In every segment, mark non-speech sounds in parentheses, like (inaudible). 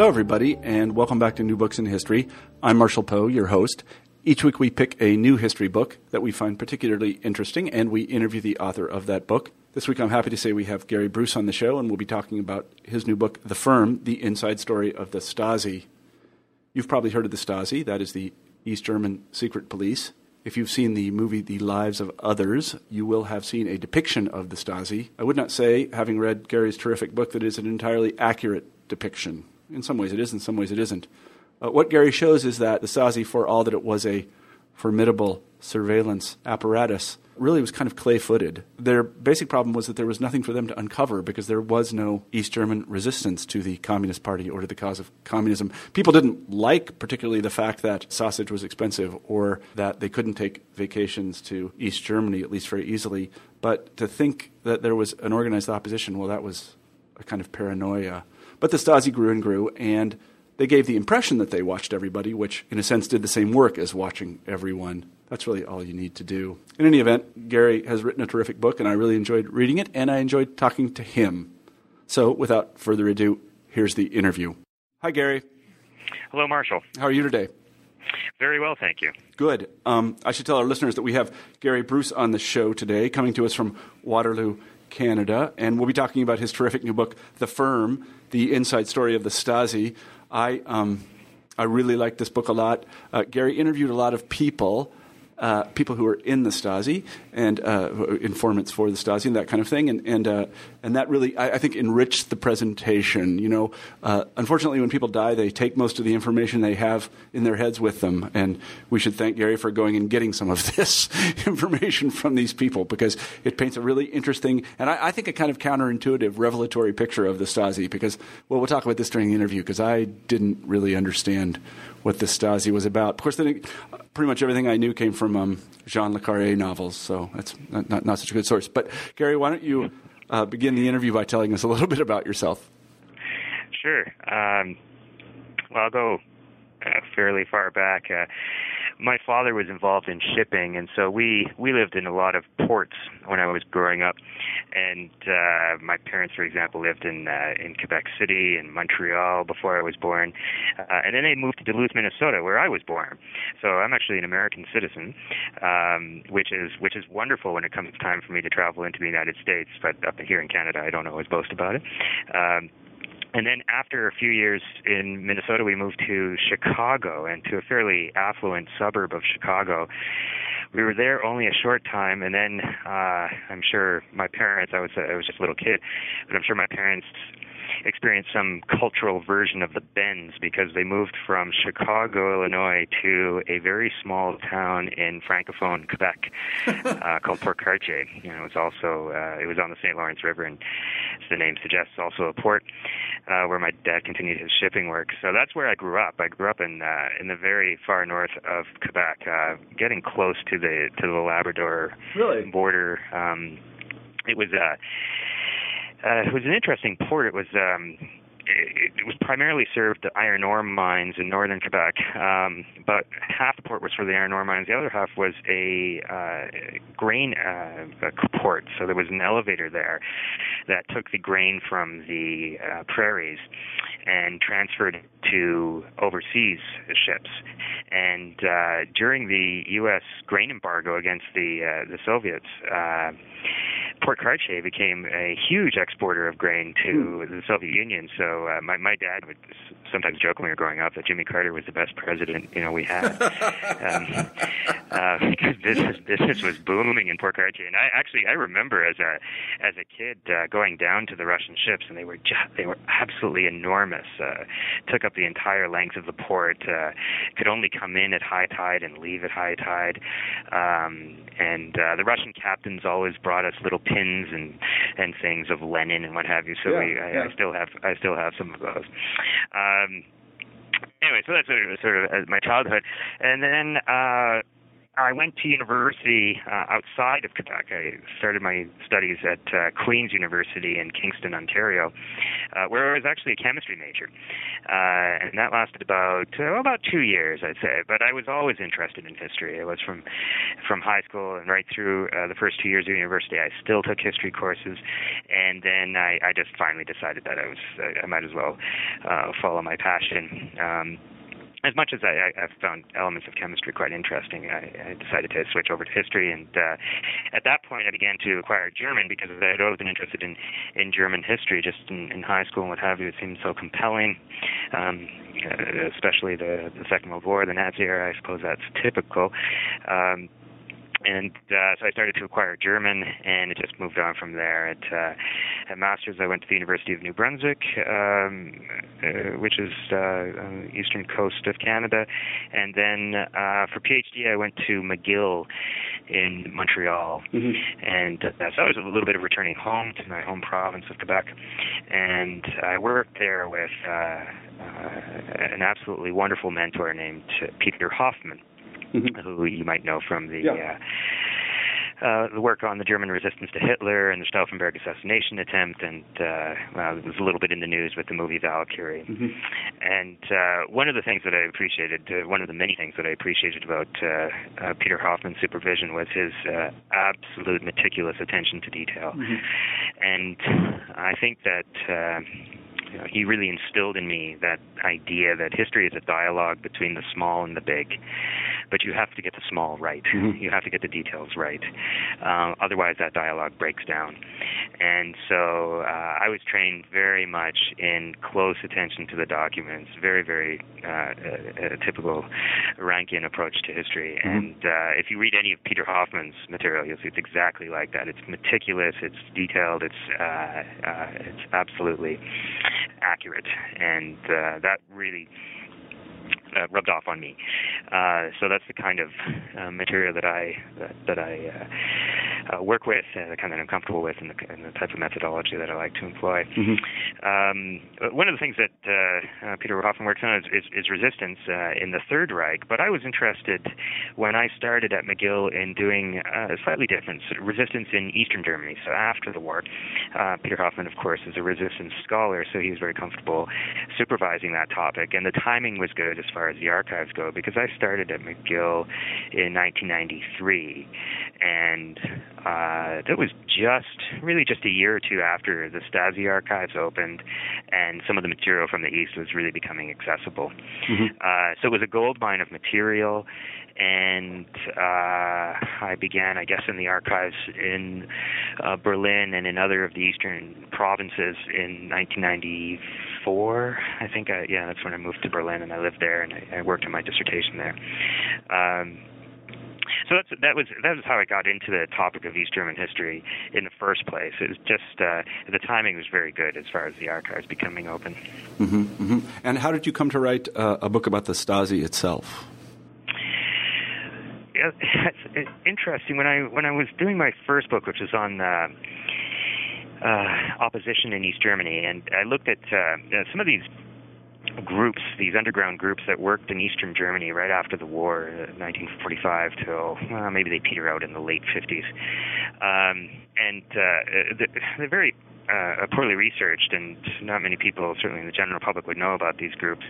Hello, everybody, and welcome back to New Books in History. I'm Marshall Poe, your host. Each week we pick a new history book that we find particularly interesting, and we interview the author of that book. This week I'm happy to say we have Gary Bruce on the show, and we'll be talking about his new book, The Firm The Inside Story of the Stasi. You've probably heard of the Stasi, that is the East German secret police. If you've seen the movie The Lives of Others, you will have seen a depiction of the Stasi. I would not say, having read Gary's terrific book, that it is an entirely accurate depiction. In some ways it is, in some ways it isn't. Uh, what Gary shows is that the Stasi, for all that it was a formidable surveillance apparatus, really was kind of clay footed. Their basic problem was that there was nothing for them to uncover because there was no East German resistance to the Communist Party or to the cause of communism. People didn't like particularly the fact that sausage was expensive or that they couldn't take vacations to East Germany, at least very easily. But to think that there was an organized opposition, well, that was a kind of paranoia. But the Stasi grew and grew, and they gave the impression that they watched everybody, which in a sense did the same work as watching everyone. That's really all you need to do. In any event, Gary has written a terrific book, and I really enjoyed reading it, and I enjoyed talking to him. So, without further ado, here's the interview. Hi, Gary. Hello, Marshall. How are you today? Very well, thank you. Good. Um, I should tell our listeners that we have Gary Bruce on the show today, coming to us from Waterloo, Canada, and we'll be talking about his terrific new book, The Firm The Inside Story of the Stasi. I, um, I really like this book a lot. Uh, Gary interviewed a lot of people. Uh, people who were in the Stasi and uh, informants for the Stasi and that kind of thing, and and uh, and that really I, I, think enriched the presentation. You know, uh, unfortunately, when people die, they take most of the information they have in their heads with them, and we should thank Gary for going and getting some of (laughs) this information from these people because it paints a really interesting and I, I think a kind of counterintuitive, revelatory picture of the Stasi. Because well, we'll talk about this during the interview because I didn't really understand what the Stasi was about. Of course, then pretty much everything I knew came from um, Jean le Carre novels, so that's not, not, not, such a good source. But Gary, why don't you uh, begin the interview by telling us a little (laughs) bit about yourself? Sure. Um, well, I'll go uh, fairly far back. Uh, my father was involved in shipping, and so we we lived in a lot of ports when I was growing up. And uh, my parents, for example, lived in uh, in Quebec City and Montreal before I was born, uh, and then they moved to Duluth, Minnesota, where I was born. So I'm actually an American citizen, um, which is which is wonderful when it comes time for me to travel into the United States. But up here in Canada, I don't always boast about it. Um, and then after a few years in Minnesota, we moved to Chicago and to a fairly affluent suburb of Chicago. We were there only a short time, and then uh, I'm sure my parents. I was I was just a little kid, but I'm sure my parents experienced some cultural version of the Bends because they moved from Chicago, Illinois, to a very small town in francophone Quebec (laughs) uh, called Port Cartier. You know, it's also uh, it was on the St. Lawrence River, and as the name suggests, also a port uh, where my dad continued his shipping work. So that's where I grew up. I grew up in uh, in the very far north of Quebec, uh, getting close to the to the Labrador really? border. Um, it was uh, uh, it was an interesting port. It was um, it, it was primarily served the iron ore mines in northern Quebec, um, but half the port was for the iron ore mines. The other half was a uh, grain uh, port. So there was an elevator there that took the grain from the uh, prairies and transferred it to overseas ships. And uh, during the U.S. grain embargo against the uh, the Soviets. Uh, Port Cartier became a huge exporter of grain to hmm. the Soviet Union. So uh, my my dad would sometimes joke when we were growing up that Jimmy Carter was the best president you know we had (laughs) um, uh, because business business was booming in Port Cartier. And I actually I remember as a as a kid uh, going down to the Russian ships and they were just they were absolutely enormous. Uh, took up the entire length of the port. Uh, could only come in at high tide and leave at high tide. Um, and uh, the Russian captains always brought us little pins and and things of Lenin and what have you. So Yeah, we, I, yeah. I still have I still have some of those. Um, anyway, so that's sort of, sort of uh, my childhood, and then uh, I went to university uh, outside of Quebec. I started my studies at uh, Queen's University in Kingston, Ontario, uh, where I was actually a chemistry major, uh, and that lasted about uh, about two years, I'd say. But I was always interested in history. I was from from high school and right through uh, the first two years of university. I still took history courses, and then I, I just finally decided that I was I might as well uh, follow my passion. Um, as much as I, I, found elements of chemistry quite interesting, I, I decided to switch over to history. And uh, at that point, I began to acquire German because I had always been interested in, in German history, just in, in high school and what have you. It seemed so compelling, um, uh, especially the, the Second World War, the Nazi era. I suppose that's typical. Um, and uh, so I started to acquire German, and it just moved on from there. At, uh, at masters, I went to the University of New Brunswick, um, uh, which is uh, on the eastern coast of Canada, and then uh, for PhD, I went to McGill in Montreal, Mhm. and uh, so I was a little bit of returning home to my home province of Quebec, and I worked there with uh, uh, an absolutely wonderful mentor named uh, Peter Hoffmann Mhm. who you might know from the Yeah. uh, uh, the work on the German resistance to Hitler and the Stauffenberg assassination attempt, and uh, well, it was a little bit in the news with the movie Valkyrie. Mhm. And uh, one of the things that I appreciated, uh, one of the many things that I appreciated about uh, uh, Peter Hoffmann's supervision was his uh, absolute meticulous attention to detail. Mhm. And I think that uh, you know, he really instilled in me that idea that history is a dialogue between the small and the big. But you have to get the small right. Mhm. You have to get the details right. Uh, otherwise, that dialogue breaks down. And so uh, I was trained very much in close attention to the documents, very, very uh, typical Rankian approach to history. Mhm. And uh, if you read any of Peter Hoffmann's material, you'll see it's exactly like that. It's meticulous, it's detailed, it's uh, uh, it's absolutely accurate, and uh, that really uh, rubbed off on me. Uh, so that's the kind of uh, material that I that, that I uh, uh, work with, uh, the kind that I'm comfortable with, and the, and the type of methodology that I like to employ. Mhm. Um, one of the things that uh, uh, Peter Hoffmann works on is, is, is resistance uh, in the Third Reich, but I was interested when I started at McGill in doing uh, slightly different sort of resistance in Eastern Germany. So after the war, uh, Peter Hoffmann, of course, is a resistance scholar, so he was very comfortable supervising that topic, and the timing was good as far as the archives go because I started at McGill in 1993, and uh, that was just really just a year or two after the Stasi archives opened, and some of the material from the East was really becoming accessible. Mhm. Uh, so it was a gold mine of material, and uh, I began, I guess, in the archives in uh, Berlin and in other of the eastern provinces in 1994. I think, I, yeah, that's when I moved to Berlin, and I lived there, and I, I worked on my dissertation there. Um, so that's that was that was how I got into the topic of East German history in the first place. It was just uh, the timing was very good as far as the archives becoming open. Mhm. Mhm. And how did you come to write uh, a book about the Stasi itself? Yeah, (laughs) it's, it's interesting. When I when I was doing my first book, which was on uh, uh, opposition in East Germany, and I looked at uh, uh, some of these groups, these underground groups that worked in Eastern Germany right after the war, uh, 1945 till well, maybe they peter out in the late 50s, um, and uh, they're, they're very uh, poorly researched, and not many people, certainly in the general public, would know about these groups.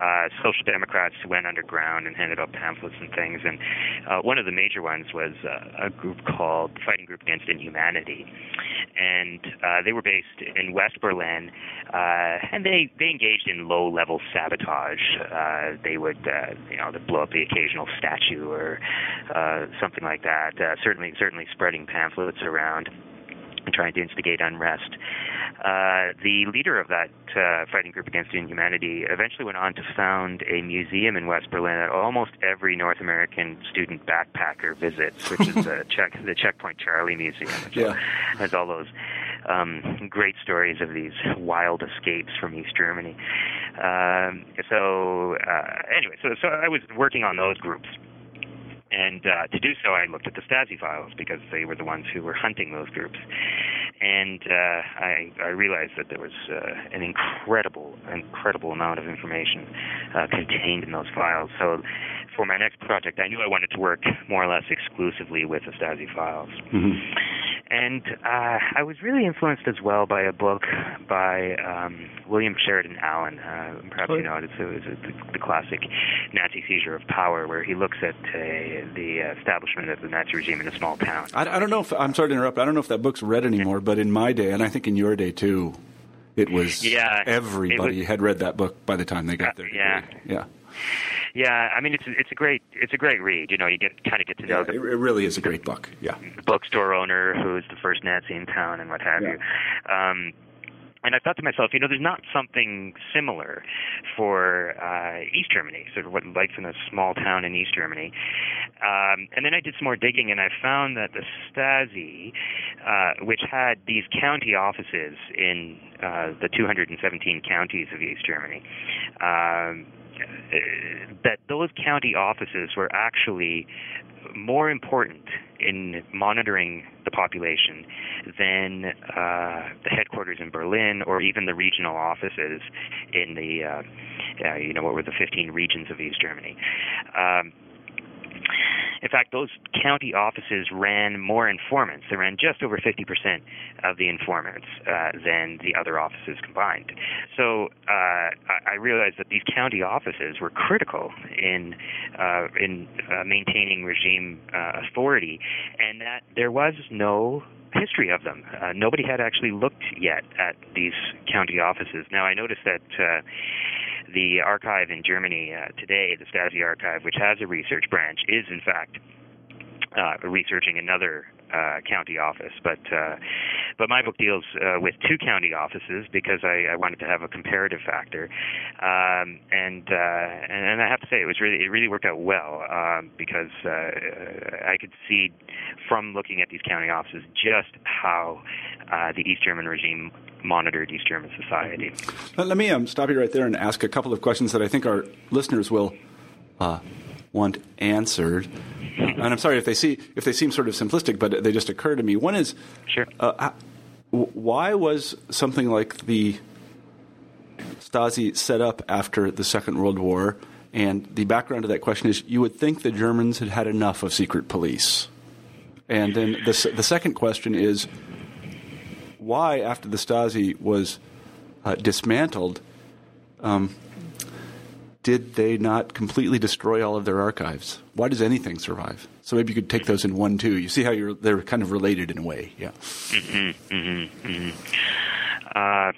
Uh, social democrats went underground and handed out pamphlets and things, and uh, one of the major ones was uh, a group called Fighting Group Against Inhumanity, and uh, they were based in West Berlin, uh, and they they engaged in low-level sabotage. They would, you know, they'd blow up the occasional statue or something like that. Certainly, certainly spreading pamphlets around trying to instigate unrest. Uh, the leader of that uh, fighting group against inhumanity eventually went on to found a museum in West Berlin that almost every North American student backpacker visits, which is the, (laughs) check, the Checkpoint Charlie Museum, which Yeah. has all those um, great stories of these wild escapes from East Germany. Um, so uh, anyway, so so I was working on those groups And uh, to do so, I looked at the Stasi files because they were the ones who were hunting those groups. And uh, I, I realized that there was uh, an incredible, incredible amount of information uh, contained in those files. So for my next project, I knew I wanted to work more or less exclusively with the Stasi files. Mm-hmm. And uh, I was really influenced as well by a book by um, William Sheridan Allen. Uh, perhaps you know it. It's, a, it's a, the classic Nazi seizure of power, where he looks at uh, the establishment of the Nazi regime in a small town. I, I don't know if I'm sorry to interrupt. I don't know if that book's read anymore, but in my day, and I think in your day too, it was. Yeah, everybody was, had read that book by the time they got there. Yeah, yeah. Yeah, I mean it's it's a great it's a great read. You know, you get kind of get to know yeah, the, it really is a great book. Yeah, the bookstore owner who's the first Nazi in town and what have yeah. you. Um, and I thought to myself, you know, there's not something similar for uh, East Germany, sort of what life's in a small town in East Germany. Um, and then I did some more digging, and I found that the Stasi, uh, which had these county offices in uh, the 217 counties of East Germany, um, that those county offices were actually more important in monitoring the population than uh, the headquarters in Berlin or even the regional offices in the, uh, uh, you know, what were the 15 regions of East Germany. Um, in fact, those county offices ran more informants. They ran just over 50% of the informants uh, than the other offices combined. So uh, I realized that these county offices were critical in uh, in uh, maintaining regime uh, authority, and that there was no history of them. Uh, nobody had actually looked yet at these county offices. Now I noticed that uh, the archive in Germany uh, today, the Stasi archive, which has a research branch, is in fact uh, researching another uh, county office. But uh, but my book deals uh, with two county offices because I, I wanted to have a comparative factor, um, and, uh, and and I have to say it was really it really worked out well um, because uh, I could see from looking at these county offices just how uh, the East German regime monitored East German society. Let me um, stop you right there and ask a couple of questions that I think our listeners will uh, want answered. And I'm sorry if they see if they seem sort of simplistic, but they just occur to me. One is, sure. Uh, why was something like the Stasi set up after the Second World War? And the background to that question is, you would think the Germans had had enough of secret police. And then the the second question is, why after the Stasi was uh, dismantled? Um, did they not completely destroy all of their archives? Why does anything survive? So maybe you could take those in one too. You see how they're kind of related in a way, yeah. Mm-hmm, mm-hmm, mm-hmm. Uh,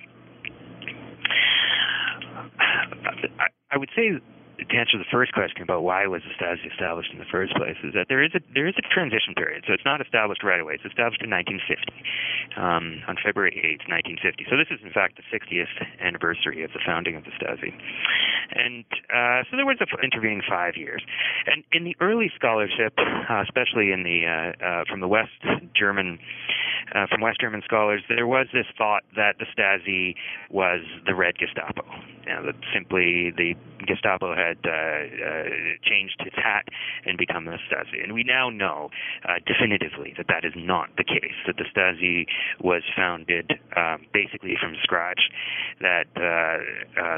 I would say to answer the first question about why was the Stasi established in the first place is that there is a there is a transition period. So it's not established right away. It's established in 1950, um, on February 8, 1950. So this is in fact the 60th anniversary of the founding of the Stasi, and uh, so there was an intervening five years. And in the early scholarship, uh, especially in the uh, uh, from the West German uh, from West German scholars, there was this thought that the Stasi was the Red Gestapo. You know, that simply the Gestapo had uh, uh, changed its hat and become the Stasi. And we now know uh, definitively that that is not the case, that the Stasi was founded um, basically from scratch, that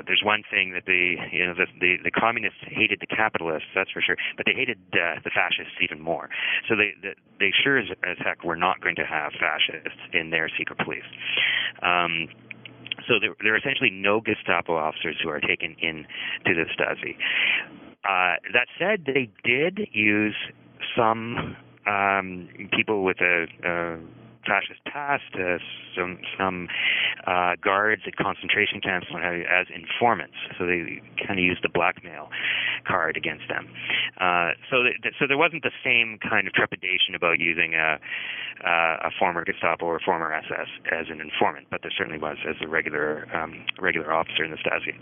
there's one thing that the, you know, the, the, the communists hated the capitalists, that's for sure, but they hated the fascists even more. So they, they, they sure as, as heck were not going to have fascists in their secret police. Um, so there, there, are essentially no Gestapo officers who are taken in to the Stasi. Uh, that said, they did use some um, people with a, a fascist past, uh, some some uh, guards at concentration camps as informants. So they kind of used the blackmail card against them. Uh, so th- so there wasn't the same kind of trepidation about using a a former Gestapo or former SS as an informant, but there certainly was as a regular um, regular officer in the Stasi.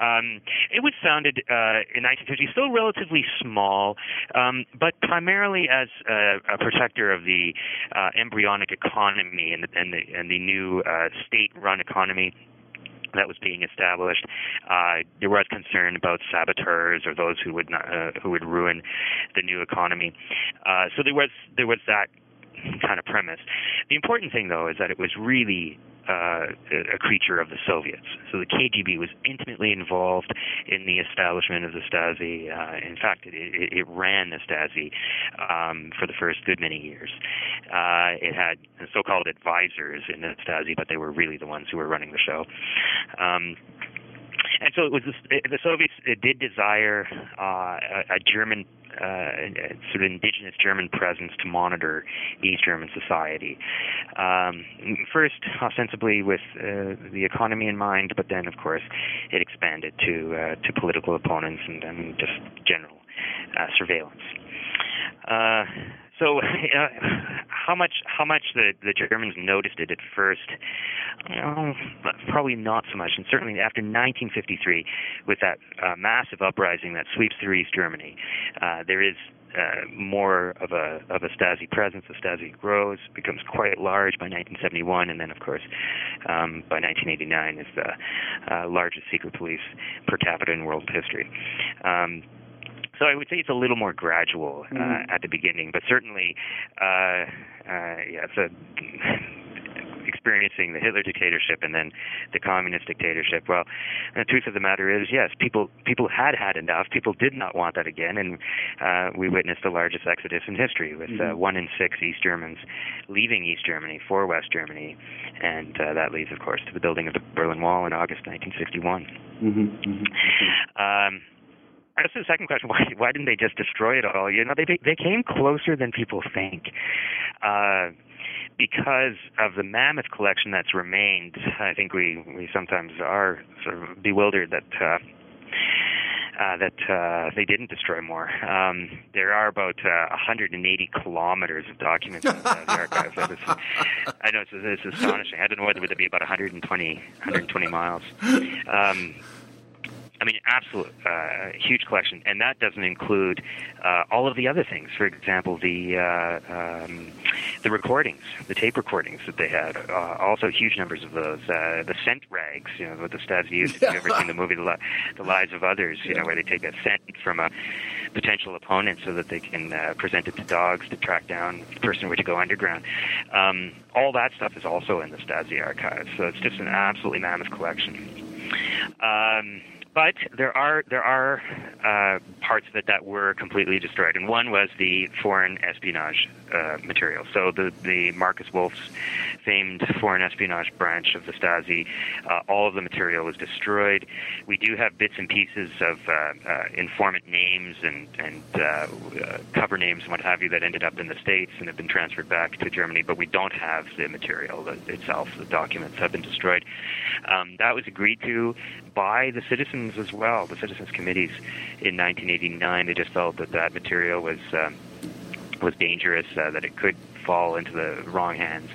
Um, it was founded uh, in 1950, still relatively small, um, but primarily as a, a protector of the uh, embryonic economy and the, and the, and the new uh, state-run economy that was being established. Uh, there was concern about saboteurs or those who would not, uh, who would ruin the new economy. Uh, so there was there was that kind of premise. The important thing, though, is that it was really uh, a creature of the Soviets. So the KGB was intimately involved in the establishment of the Stasi. Uh, in fact, it, it, it ran the Stasi um, for the first good many years. Uh, it had so-called advisors in the Stasi, but they were really the ones who were running the show. Um, and so it was the Soviets did desire uh, a, a German uh, sort of indigenous German presence to monitor East German society. Um, first, ostensibly with uh, the economy in mind, but then, of course, it expanded to uh, to political opponents and, and just general uh, surveillance. So, (laughs) uh, how much how much the the Germans noticed it at first? Know, probably not so much. And certainly after 1953, with that uh, massive uprising that sweeps through East Germany, uh, there is uh, more of a of a Stasi presence. The Stasi grows, becomes quite large by 1971, and then of course um, by 1989 is the uh, largest secret police per capita in world history. Um, so I would say it's a little more gradual uh, mm-hmm. at the beginning, but certainly, uh, uh, yeah, it's (laughs) a experiencing the Hitler dictatorship and then the communist dictatorship. Well, the truth of the matter is, yes, people people had had enough. People did not want that again, and uh, we witnessed the largest exodus in history, with uh, mm-hmm. uh, one in six East Germans leaving East Germany for West Germany, and uh, that leads, of course, to the building of the Berlin Wall in August 1961. Mm-hmm. Mm-hmm. Um, to the second question, why why didn't they just destroy it all? You know, they they came closer than people think. Uh, because of the mammoth collection that's remained, I think we we sometimes are sort of bewildered that uh, uh, that uh, they didn't destroy more. Um, there are about uh, 180 kilometers of documents in the archives. I know it's, it's astonishing. I don't know whether it would be about 120 120 miles. Um, absolute uh, huge collection, and that doesn't include uh, all of the other things. For example, the uh, um, the recordings, the tape recordings that they had. Uh, also, huge numbers of those. Uh, the scent rags, you know, what the Stasi used. If you've ever seen the movie The, the Lives of Others, you know, where they take a scent from a potential opponent so that they can uh, present it to dogs to track down the person who were to go underground. Um, all that stuff is also in the Stasi archives, so it's just an absolutely mammoth collection. Um, but there are there are uh, parts of it that were completely destroyed, and one was the foreign espionage uh, material. So the the Markus Wolf's famed foreign espionage branch of the Stasi, uh, all of the material was destroyed. We do have bits and pieces of uh, uh, informant names and and uh, cover names and what have you that ended up in the states and have been transferred back to Germany, but we don't have the material itself. The documents have been destroyed. Um, that was agreed to by the citizens as well, the citizens committees in 1989. They just felt that that material was um, was dangerous, uh, that it could fall into the wrong hands,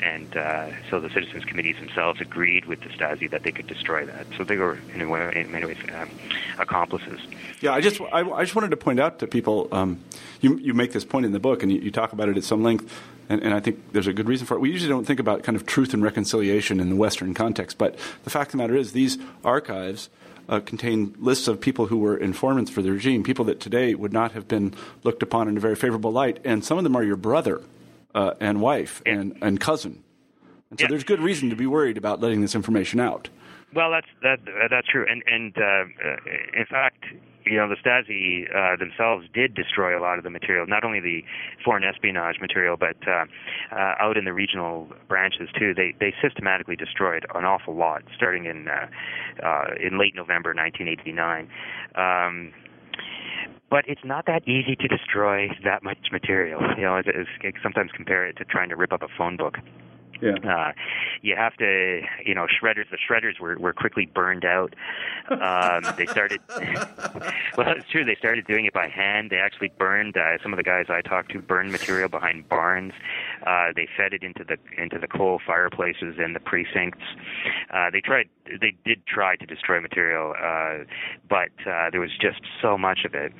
and uh, so the citizens committees themselves agreed with the Stasi that they could destroy that. So they were, in, way, in many ways, um, accomplices. Yeah, I just I, I, just wanted to point out to people. Um, you you make this point in the book, and you, you talk about it at some length. And, and, I think there's a good reason for it. We usually don't think about kind of truth and reconciliation in the Western context, but the fact of the matter is, these archives uh, contain lists of people who were informants for the regime, people that today would not have been looked upon in a very favorable light, and some of them are your brother uh, and wife and, and cousin. And so yeah. there's good reason to be worried about letting this information out. Well, that's that that's true, and and uh, uh, in fact, you know, the Stasi uh, themselves did destroy a lot of the material, not only the foreign espionage material, but uh, uh, out in the regional branches too. They they systematically destroyed an awful lot, starting in uh, uh, in late November 1989. Um, but it's not that easy to destroy that much material. You know, it's, it's, sometimes compare it to trying to rip up a phone book. Yeah. Uh, you have to, you know, shredders. The shredders were were quickly burned out. Um, they started. (laughs) well, it's true. They started doing it by hand. They actually burned. Uh, some of the guys I talked to burned material behind barns. Uh, they fed it into the into the coal fireplaces in the precincts. Uh, they tried. They did try to destroy material, uh, but uh, there was just so much of it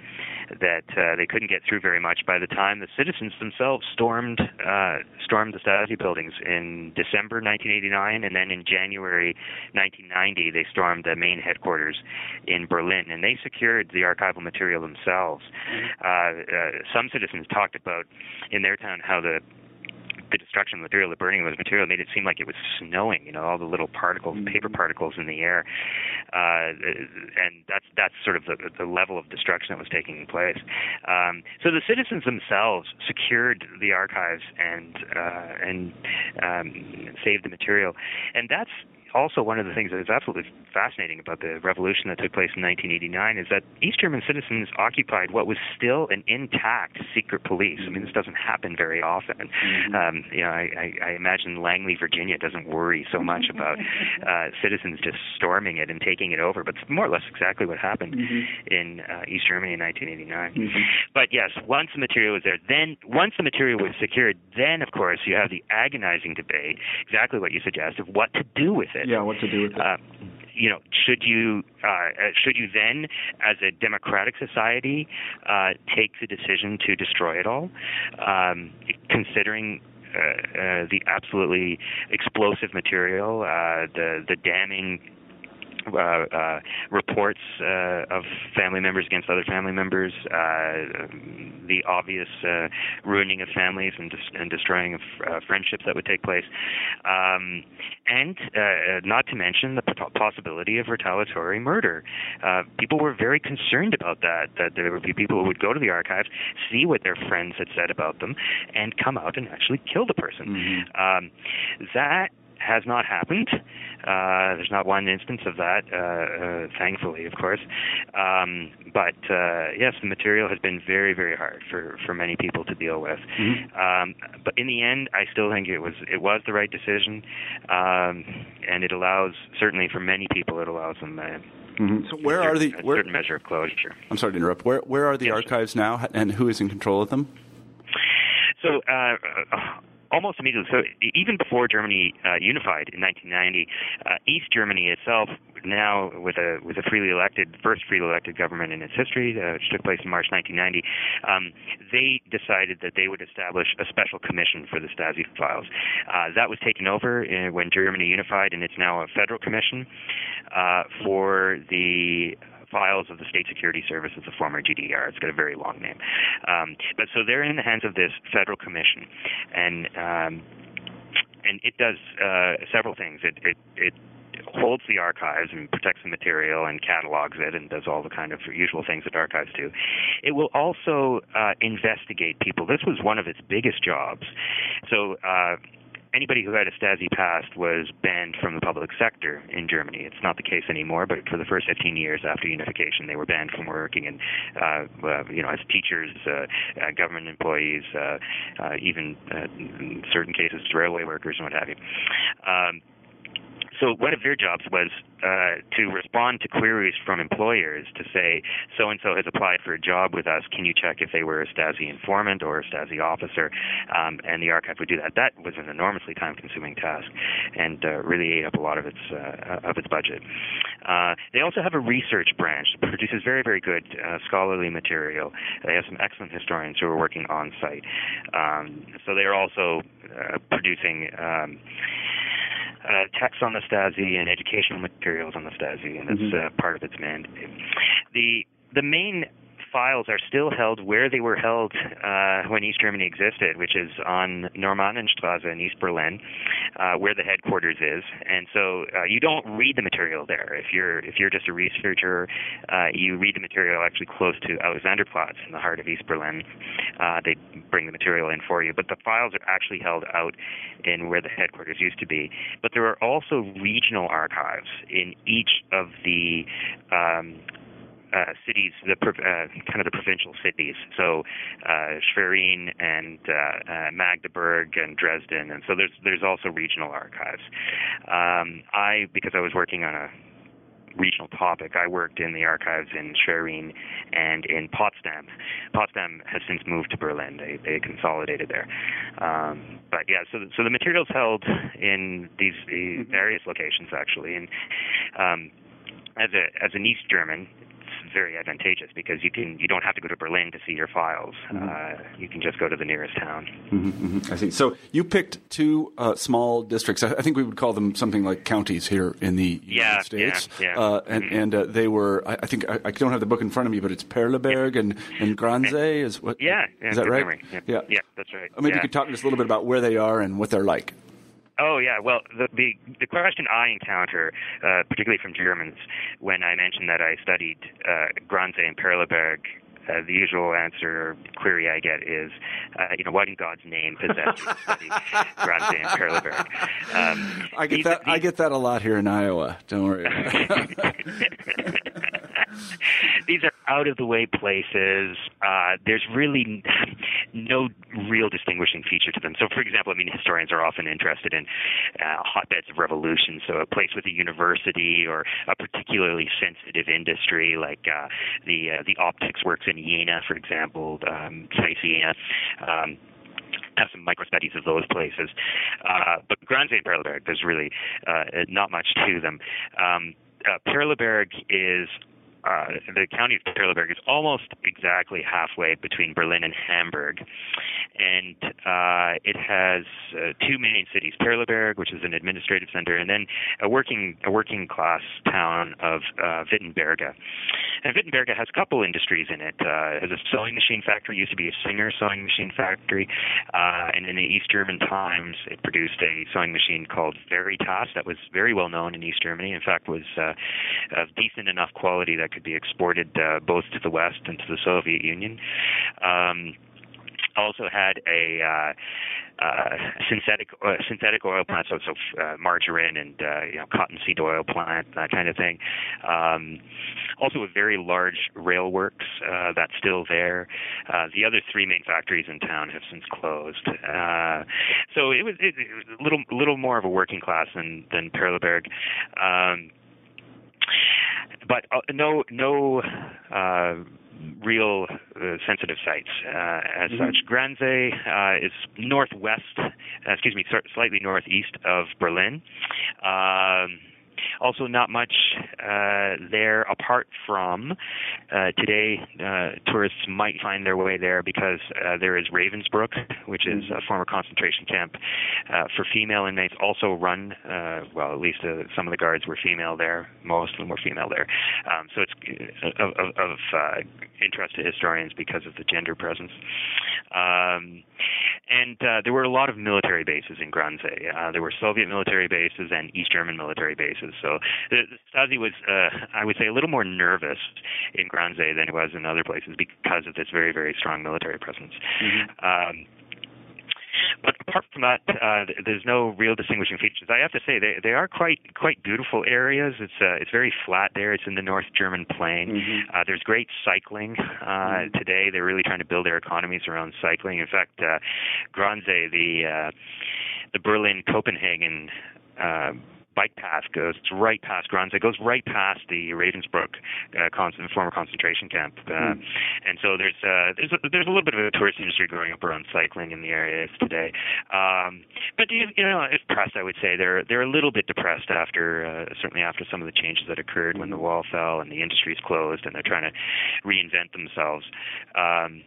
that uh, they couldn't get through very much by the time the citizens themselves stormed uh, stormed the Stasi buildings in December 1989, and then in January 1990 they stormed the main headquarters in Berlin, and they secured the archival material themselves. Mm-hmm. Uh, uh, some citizens talked about in their town how the the destruction of the material, the burning of the material, made it seem like it was snowing. You know, all the little particles, mm-hmm. paper particles in the air, uh, and that's that's sort of the, the level of destruction that was taking place. Um, so the citizens themselves secured the archives and uh, and um, saved the material, and that's also one of the things that is absolutely fascinating about the revolution that took place in 1989 is that East German citizens occupied what was still an intact secret police. I mean, this doesn't happen very often. Mm-hmm. Um, you know, I, I, I imagine Langley, Virginia, doesn't worry so much (laughs) about uh, citizens just storming it and taking it over, but it's more or less exactly what happened mm-hmm. in uh, East Germany in 1989. Mm-hmm. But yes, once the material was there, then once the material was secured, then of course you have the agonizing debate, exactly what you suggest, of what to do with it. Yeah, what to do with it. Uh, you know, should you uh, uh, should you then, as a democratic society, uh, take the decision to destroy it all, um, considering uh, uh, the absolutely explosive material, uh, the the damning uh, uh, reports uh, of family members against other family members, uh, the obvious uh, ruining of families and, des- and destroying of uh, friendships that would take place, um, and uh, not to mention the p- possibility of retaliatory murder. Uh, people were very concerned about that. That there would be people who would go to the archives, see what their friends had said about them, and come out and actually kill the person. Mm-hmm. Um, that has not happened. Uh, there's not one instance of that, uh, uh, thankfully, of course. Um, but uh, yes, the material has been very, very hard for, for many people to deal with. Mm-hmm. Um, but in the end, I still think it was it was the right decision, um, and it allows certainly for many people it allows them. Uh, Mm-hmm. So where certain, are the where, certain measure of closure? I'm sorry to interrupt. Where where are the yes, archives now, and who is in control of them? So uh, almost immediately. So even before Germany uh, unified in 1990, uh, East Germany itself now with a with a freely elected first freely elected government in its history, uh, which took place in March 1990, um, they decided that they would establish a special commission for the Stasi files. Uh, that was taken over in, when Germany unified, and it's now a federal commission uh, for the files of the State Security Service as the former GDR. It's got a very long name. Um, but so they're in the hands of this federal commission, and um, and it does uh, several things. It it it holds the archives and protects the material and catalogs it and does all the kind of usual things that archives do. It will also uh, investigate people. This was one of its biggest jobs. So uh, anybody who had a Stasi past was banned from the public sector in Germany. It's not the case anymore, but for the first 15 years after unification, they were banned from working in, uh, uh, you know, as teachers, uh, uh, government employees, uh, uh, even uh, in certain cases, railway workers and what have you. Um, so one of their jobs was uh, to respond to queries from employers to say, so and so has applied for a job with us. Can you check if they were a Stasi informant or a Stasi officer? Um, and the archive would do that. That was an enormously time-consuming task, and uh, really ate up a lot of its uh, of its budget. Uh, they also have a research branch that produces very very good uh, scholarly material. They have some excellent historians who are working on site. Um, so they are also uh, producing. Um, uh, text on the Stasi and educational materials on the Stasi, and that's mm-hmm. uh, part of its mandate. The the main files are still held where they were held uh, when East Germany existed, which is on Normannenstraße in East Berlin, uh, where the headquarters is. And so uh, you don't read the material there. If you're if you're just a researcher, uh, you read the material actually close to Alexanderplatz in the heart of East Berlin. Uh, they bring the material in for you, but the files are actually held out in where the headquarters used to be. But there are also regional archives in each of the um, uh, cities, the uh, kind of the provincial cities. So uh, Schwerin and uh, uh, Magdeburg and Dresden, and so there's there's also regional archives. Um, I because I was working on a regional topic. I worked in the archives in Schwerin and in Potsdam. Potsdam has since moved to Berlin. They they consolidated there. Um, but yeah, so so the materials held in these, these mm-hmm. various locations actually, and um, as a as an East German, very advantageous because you can you don't have to go to Berlin to see your files. Mm-hmm. Uh, you can just go to the nearest town. I see. So you picked two uh, small districts. I I think we would call them something like counties here in the Yeah, United States. yeah, yeah. Uh, and Mhm. and uh, they were. I, I think I, I don't have the book in front of me, but it's Perleberg and and Gransee. Is what? Yeah, yeah Is that right? Yeah, Yeah. yeah, that's right. Uh, Maybe yeah. you could talk to us a little bit about where they are and what they're like. Oh yeah, well the the, the question I encounter, uh, particularly from Germans, when I mention that I studied uh, Gransee and Perleberg, uh, the usual answer or query I get is, uh, you know, what in God's name possessed you (laughs) to study Gransee and Perleberg? Um, I get these- that. I get that a lot here in Iowa. Don't worry. (laughs) (laughs) These are out of the way places. Uh, there's really no real distinguishing feature to them. So, for example, I mean, historians are often interested in uh, hotbeds of revolution. So, a place with a university or a particularly sensitive industry, like uh, the uh, the optics works in Jena, for example, um. Um, have some micro studies of those places. Uh, but Gransee Perleberg, there's really uh, not much to them. Um, uh, Perleberg is uh, the county of Perleberg is almost exactly halfway between Berlin and Hamburg, and uh, it has uh, two main cities: Perleberg, which is an administrative center, and then a working a working class town of uh, Wittenberge. And Wittenberge has a couple industries in it. Uh, it has a sewing machine factory, used to be a Singer sewing machine factory, uh, and in the East German times, it produced a sewing machine called Veritas that was very well known in East Germany. In fact, was uh, of decent enough quality that could be exported uh, both to the West and to the Soviet Union. Um, also had a uh, uh, synthetic uh, synthetic oil plant, so so uh, margarine and uh, you know cottonseed oil plant, that kind of thing. Um, also, a very large rail works uh, that's still there. Uh, the other three main factories in town have since closed. Uh, so it was, it, it was a little little more of a working class than than Perleberg. Um, but uh, no no uh, real uh, sensitive sites uh, as Mhm. such. Granze uh, is northwest, uh, excuse me, slightly northeast of Berlin. Um, also, not much uh, there apart from uh, today. Uh, tourists might find their way there because uh, there is Ravensbrück, which is a former concentration camp uh, for female inmates. Also run, uh, well, at least some of the guards were female there. Most of them were female there. Um, so it's of, of, interest to historians because of the gender presence. Um, and there were a lot of military bases in Gransee. There were Soviet military bases and East German military bases. So the, the Stasi was, uh, I would say, a little more nervous in Gransee than it was in other places because of this very, very strong military presence. Um, but apart from that, uh, there's no real distinguishing features. I have to say they they are quite quite beautiful areas. It's uh, it's very flat there. It's in the North German plain. Mhm. Uh, there's great cycling uh, today. They're really trying to build their economies around cycling. In fact, uh, Gransee, the uh, the Berlin Copenhagen. Bike path goes It's right past Gransee, goes right past the Ravensbrück uh, con- former concentration camp, uh, Hmm. and so there's uh, there's a, there's a little bit of a tourist industry growing up around cycling in the areas today. Um, but you, you know, if pressed, I would say they're they're a little bit depressed after uh, certainly after some of the changes that occurred when the wall fell and the industries closed, and they're trying to reinvent themselves. Um,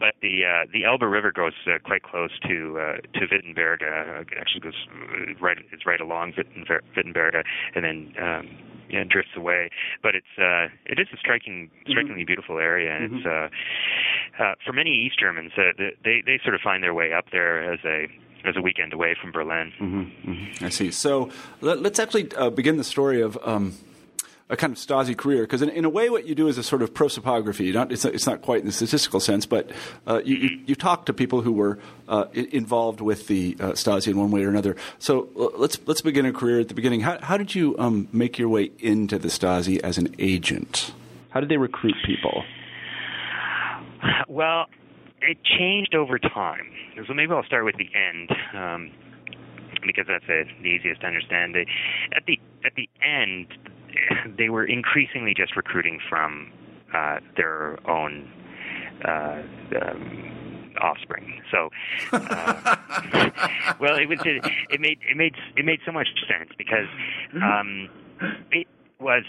but the uh, the Elbe River goes uh, quite close to uh, to Wittenberge. Uh, it actually goes uh, right it's right along Wittenber- Wittenberge, and then um, yeah, drifts away. But it's uh, it is a striking strikingly beautiful area, and it's uh, uh, for many East Germans uh, they they sort of find their way up there as a as a weekend away from Berlin. Mm-hmm, mm-hmm. I see. So let, us actually uh, begin the story of um, a kind of Stasi career, because in, in, a way, what you do is a sort of prosopography. It's, not, it's not quite in the statistical sense, but uh, you, you, you, talk to people who were uh, involved with the uh, Stasi in one way or another. So let's let's begin a career at the beginning. How, how did you um, make your way into the Stasi as an agent? How did they recruit people? Well, it changed over time. So maybe I'll start with the end, um, because that's the easiest to understand. At the at the end, (laughs) they were increasingly just recruiting from uh, their own uh, um, offspring. So, uh, (laughs) well, it was it, it made it made it made so much sense because um, it was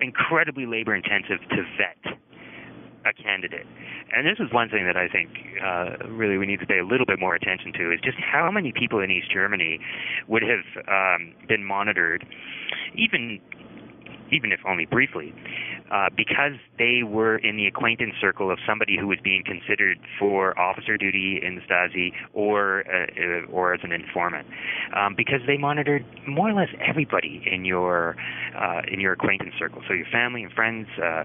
incredibly labor intensive to vet a candidate. And this is one thing that I think uh, really we need to pay a little bit more attention to is just how many people in East Germany would have um, been monitored, even even if only briefly, uh, because they were in the acquaintance circle of somebody who was being considered for officer duty in the Stasi or uh, or as an informant, um, because they monitored more or less everybody in your uh, in your acquaintance circle. So your family and friends. Uh,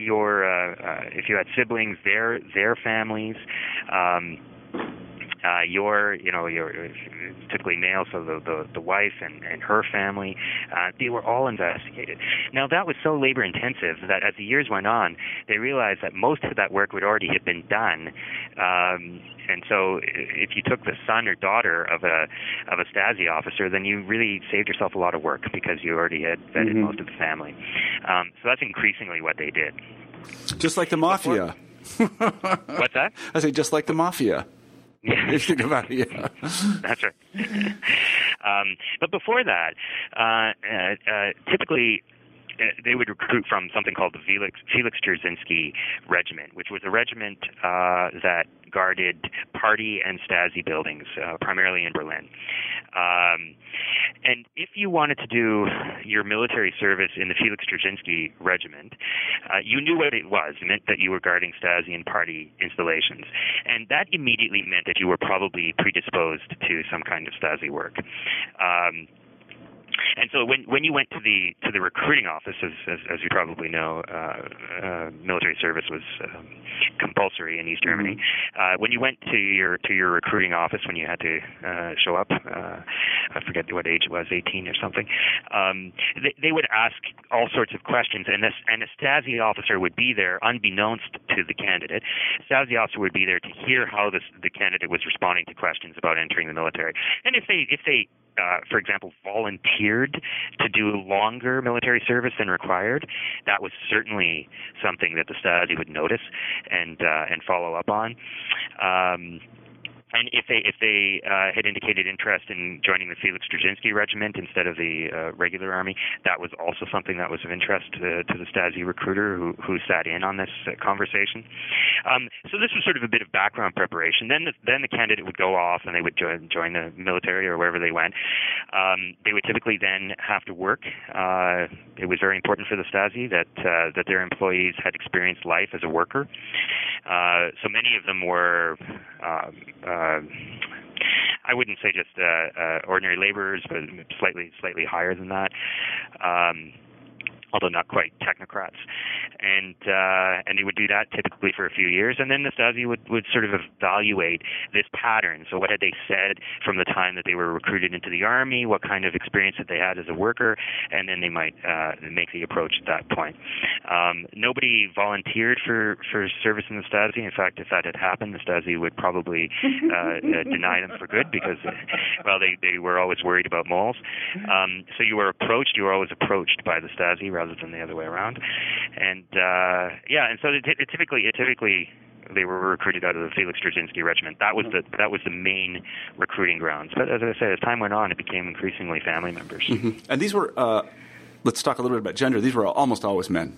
your uh, uh, if you had siblings, their their families, um, uh, your you know your typically male, so the the, the wife and, and her family, uh, they were all investigated. Now that was so labor intensive that as the years went on, they realized that most of that work would already have been done. Um, and so, if you took the son or daughter of a of a Stasi officer, then you really saved yourself a lot of work because you already had vetted mm-hmm. most of the family. Um, so that's increasingly what they did. Just like the mafia. (laughs) What's that? I say just like the mafia. Yeah. you think about it, yeah. (laughs) That's right. (laughs) um, but before that, uh, uh, uh, typically they would recruit from something called the Felix, Felix Regiment, which was a regiment uh, that guarded party and Stasi buildings, uh, primarily in Berlin. Um, and if you wanted to do your military service in the Felix Dzerzhinsky Regiment, uh, you knew what it was. It meant that you were guarding Stasi and party installations. And that immediately meant that you were probably predisposed to some kind of Stasi work. Um, and so when when you went to the to the recruiting office, as as, as you probably know, uh, uh, military service was um, compulsory in East Germany. Mm-hmm. Uh, when you went to your to your recruiting office, when you had to uh, show up, uh, I forget what age it was, 18 or something. Um, they, they would ask all sorts of questions, and this and a Stasi officer would be there, unbeknownst to the candidate. Stasi officer would be there to hear how this, the candidate was responding to questions about entering the military, and if they if they uh, for example, volunteered to do longer military service than required, that was certainly something that the Stasi would notice and uh, and follow up on. Um, and if they if they uh, had indicated interest in joining the Felix Dzerzhinsky Regiment instead of the uh, regular army, that was also something that was of interest to, to the Stasi recruiter who who sat in on this uh, conversation. Um, so this was sort of a bit of background preparation. Then the, then the candidate would go off and they would join, join the military or wherever they went. Um, they would typically then have to work. Uh, it was very important for the Stasi that uh, that their employees had experienced life as a worker. Uh, so many of them were. Um, uh, I wouldn't say just uh, uh, ordinary laborers, but slightly slightly higher than that. Um, although not quite technocrats. And uh, and they would do that typically for a few years, and then the Stasi would would sort of evaluate this pattern. So what had they said from the time that they were recruited into the army? What kind of experience that they had as a worker? And then they might uh, make the approach at that point. Um, nobody volunteered for for service in the Stasi. In fact, if that had happened, the Stasi would probably uh, uh, deny them for good because, well, they they were always worried about moles. Um, so you were approached. You were always approached by the Stasi rather than the other way around. And uh, yeah, and so it, it typically it typically they were recruited out of the Felix Dzerzhinsky Regiment. That was the that was the main recruiting grounds. But as I said, as time went on, it became increasingly family members. Mm-hmm. And these were. Uh, let's talk a little bit about gender. These were almost always men.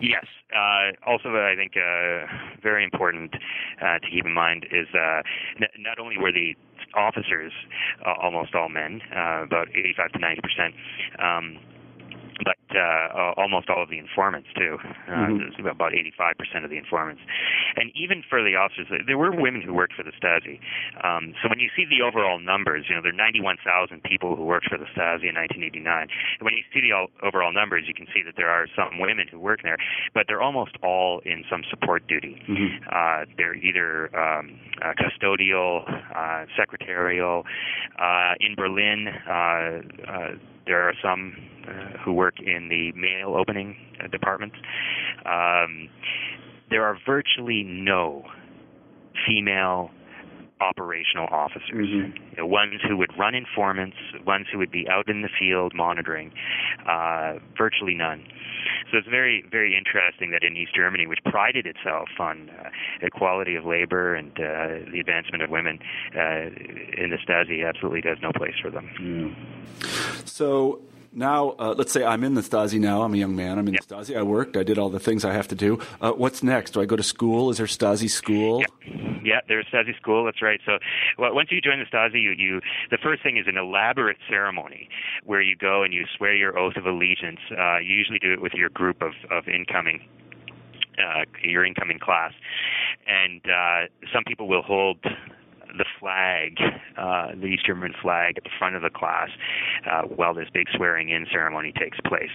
Yes. Uh, also, I think uh, very important uh, to keep in mind is uh, n- not only were the officers uh, almost all men, uh, about 85 to 90 percent. Um, but uh, almost all of the informants too. Uh, mm-hmm. About 85% of the informants, and even for the officers, there were women who worked for the Stasi. Um, so when you see the overall numbers, you know there are 91,000 people who worked for the Stasi in 1989. And when you see the all, overall numbers, you can see that there are some women who work there, but they're almost all in some support duty. Mm-hmm. Uh, they're either um, uh, custodial, uh, secretarial. Uh, in Berlin, uh, uh, there are some uh, who work in the mail opening uh, departments. Um, there are virtually no female operational officers, mm-hmm. you know, ones who would run informants, ones who would be out in the field monitoring, uh, virtually none. So it's very, very interesting that in East Germany, which prided itself on uh, equality of labor and uh, the advancement of women, uh, in the Stasi absolutely has no place for them. So now, uh, let's say I'm in the Stasi now. I'm a young man. I'm in Yeah. the Stasi. I worked. I did all the things I have to do. Uh, what's next? Do I go to school? Is there Stasi school? Yeah, yeah. There's Stasi school. That's right. So, well, once you join the Stasi, you, you the first thing is an elaborate ceremony where you go and you swear your oath of allegiance. Uh, you usually do it with your group of of incoming. Uh, your incoming class, and uh, some people will hold the flag, uh, the East German flag, at the front of the class uh, while this big swearing-in ceremony takes place.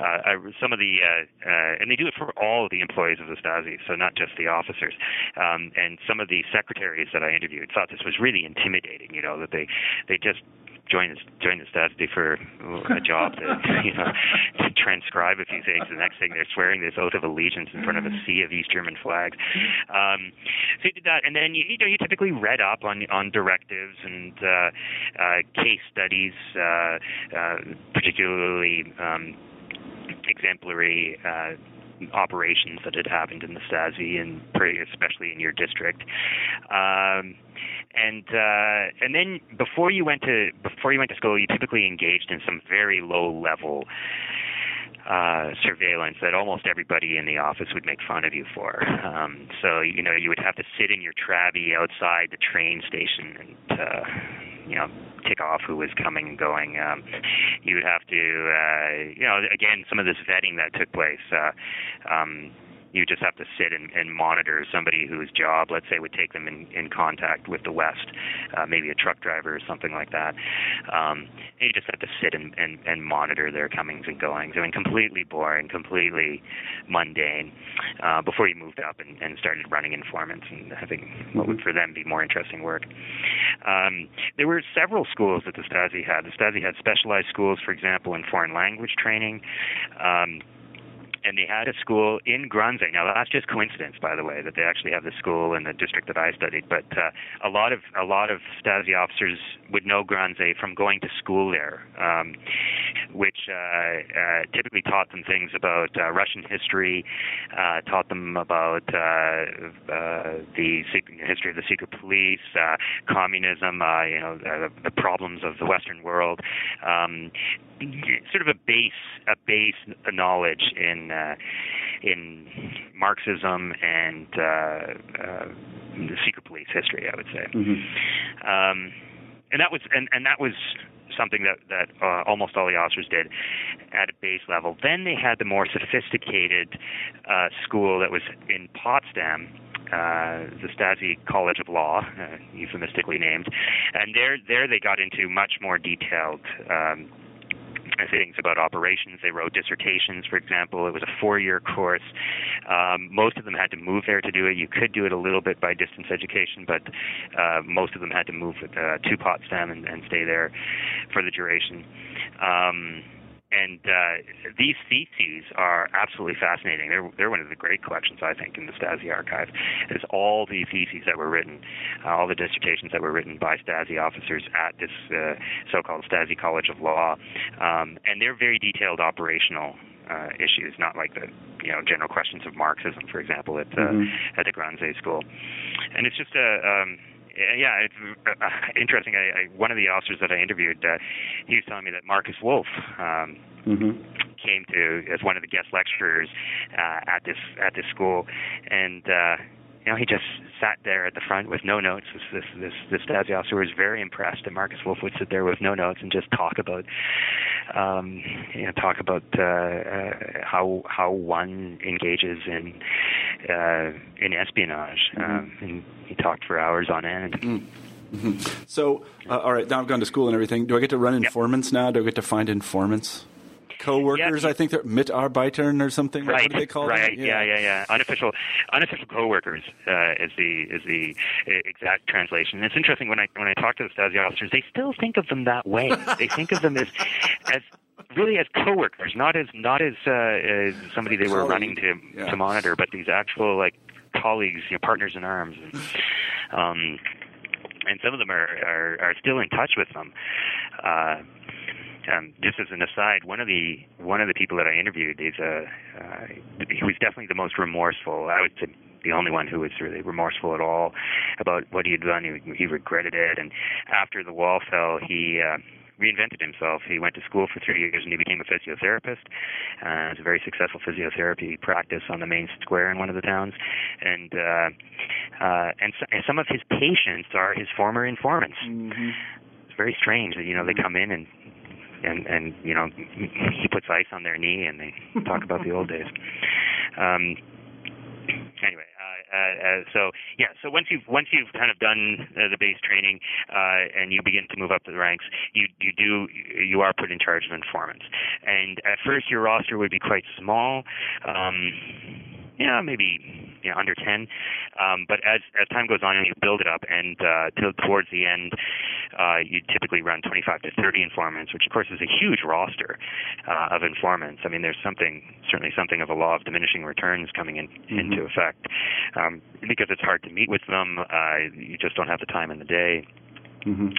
Uh, some of the, uh, uh, and they do it for all of the employees of the Stasi, so not just the officers. Um, and some of the secretaries that I interviewed thought this was really intimidating. You know that they they just join the join the Stasi for a job to (laughs) you know to transcribe a few things. The next thing they're swearing this oath of allegiance in front of a sea of East German flags. Um, so you did that, and then you, you know you typically read up on on directives and uh, uh, case studies, uh, uh, particularly. Um, exemplary uh, operations that had happened in the Stasi and especially in your district. Um, and uh, and then before you went to before you went to school, you typically engaged in some very low level uh, surveillance that almost everybody in the office would make fun of you for. Um, so you know you would have to sit in your trabby outside the train station and uh, you know tick off who was coming and going. Um, you would have to uh, you know again some of this vetting that took place. Uh, um, you just have to sit and, and monitor somebody whose job, let's say, would take them in, in contact with the West, uh, maybe a truck driver or something like that. Um, you just have to sit and, and, and monitor their comings and goings. I mean, completely boring, completely mundane. Uh, before you moved up and, and started running informants and having what would for them be more interesting work. Um, there were several schools that the Stasi had. The Stasi had specialized schools, for example, in foreign language training. Um, and they had a school in Gransee. Now that's just coincidence, by the way, that they actually have the school in the district that I studied. But uh, a lot of a lot of Stasi officers would know Gransee from going to school there, um, which uh, uh, typically taught them things about uh, Russian history, uh, taught them about uh, uh, the history of the secret police, uh, communism, uh, you know, the, the problems of the Western world. Um, sort of a base a base knowledge in uh, in Marxism and uh, uh, the secret police history, I would say. Mm-hmm. Um, and that was and, and that was something that that uh, almost all the officers did at a base level. Then they had the more sophisticated uh, school that was in Potsdam. Uh, the Stasi College of Law, uh, euphemistically named, and there there they got into much more detailed um, things about operations. They wrote dissertations, for example. It was a four-year course. Um, most of them had to move there to do it. You could do it a little bit by distance education, but uh, most of them had to move uh, to Potsdam and, and stay there for the duration. Um, and uh, these theses are absolutely fascinating. They're they're one of the great collections I think in the Stasi archive. Is all the theses that were written, uh, all the dissertations that were written by Stasi officers at this uh, so-called Stasi College of Law, um, and they're very detailed operational uh, issues, not like the you know general questions of Marxism, for example, at uh, Mhm. at the Gransee School. And it's just a um, yeah, it's uh, interesting. I, I, one of the officers that I interviewed, uh, he was telling me that Markus Wolf um, Mm-hmm. came to as one of the guest lecturers uh, at this at this school, and uh, you know he just sat there at the front with no notes. This this this, this Stasi officer was very impressed, that Markus Wolf would sit there with no notes and just talk about um, you know talk about uh, uh, how how one engages in uh, in espionage. Um, and he talked for hours on end. Mm-hmm. So, uh, all right, now I've gone to school and everything. Do I get to run informants now? Do I get to find informants? Co-workers, Yeah. I think they're Mitarbeitern or something. Right, What do they call right, them? yeah, yeah, yeah. Unofficial, unofficial coworkers uh, is the is the uh, exact translation. And it's interesting when I when I talk to the Stasi officers, they still think of them that way. they think of them as as really as coworkers, not as not as, uh, as somebody they were running to yeah. to monitor, but these actual like colleagues, you know, partners in arms. And, um, and some of them are, are, are still in touch with them. Uh, um, just as an aside, one of the one of the people that I interviewed is a uh, he was definitely the most remorseful. I would say the only one who was really remorseful at all about what he had done. He, he regretted it, and after the wall fell, he uh, reinvented himself. He went to school for three years and he became a physiotherapist. Uh, it's a very successful physiotherapy practice on the main square in one of the towns, and uh, uh, and, so, and some of his patients are his former informants. Mm-hmm. It's very strange that you know they come in and and and you know he puts ice on their knee and they talk about the old days. Um, anyway, uh, uh, uh, so yeah, so once you've once you've kind of done uh, the base training uh, and you begin to move up the ranks, you you do you are put in charge of informants. And at first, your roster would be quite small. Um, yeah, maybe you know, under 10. Um, but as as time goes on and you build it up, and uh, till towards the end, uh, you typically run 25 to 30 informants, which of course is a huge roster uh, of informants. I mean, there's something certainly something of a law of diminishing returns coming in, mm-hmm. into effect um, because it's hard to meet with them. Uh, you just don't have the time in the day. Mm-hmm.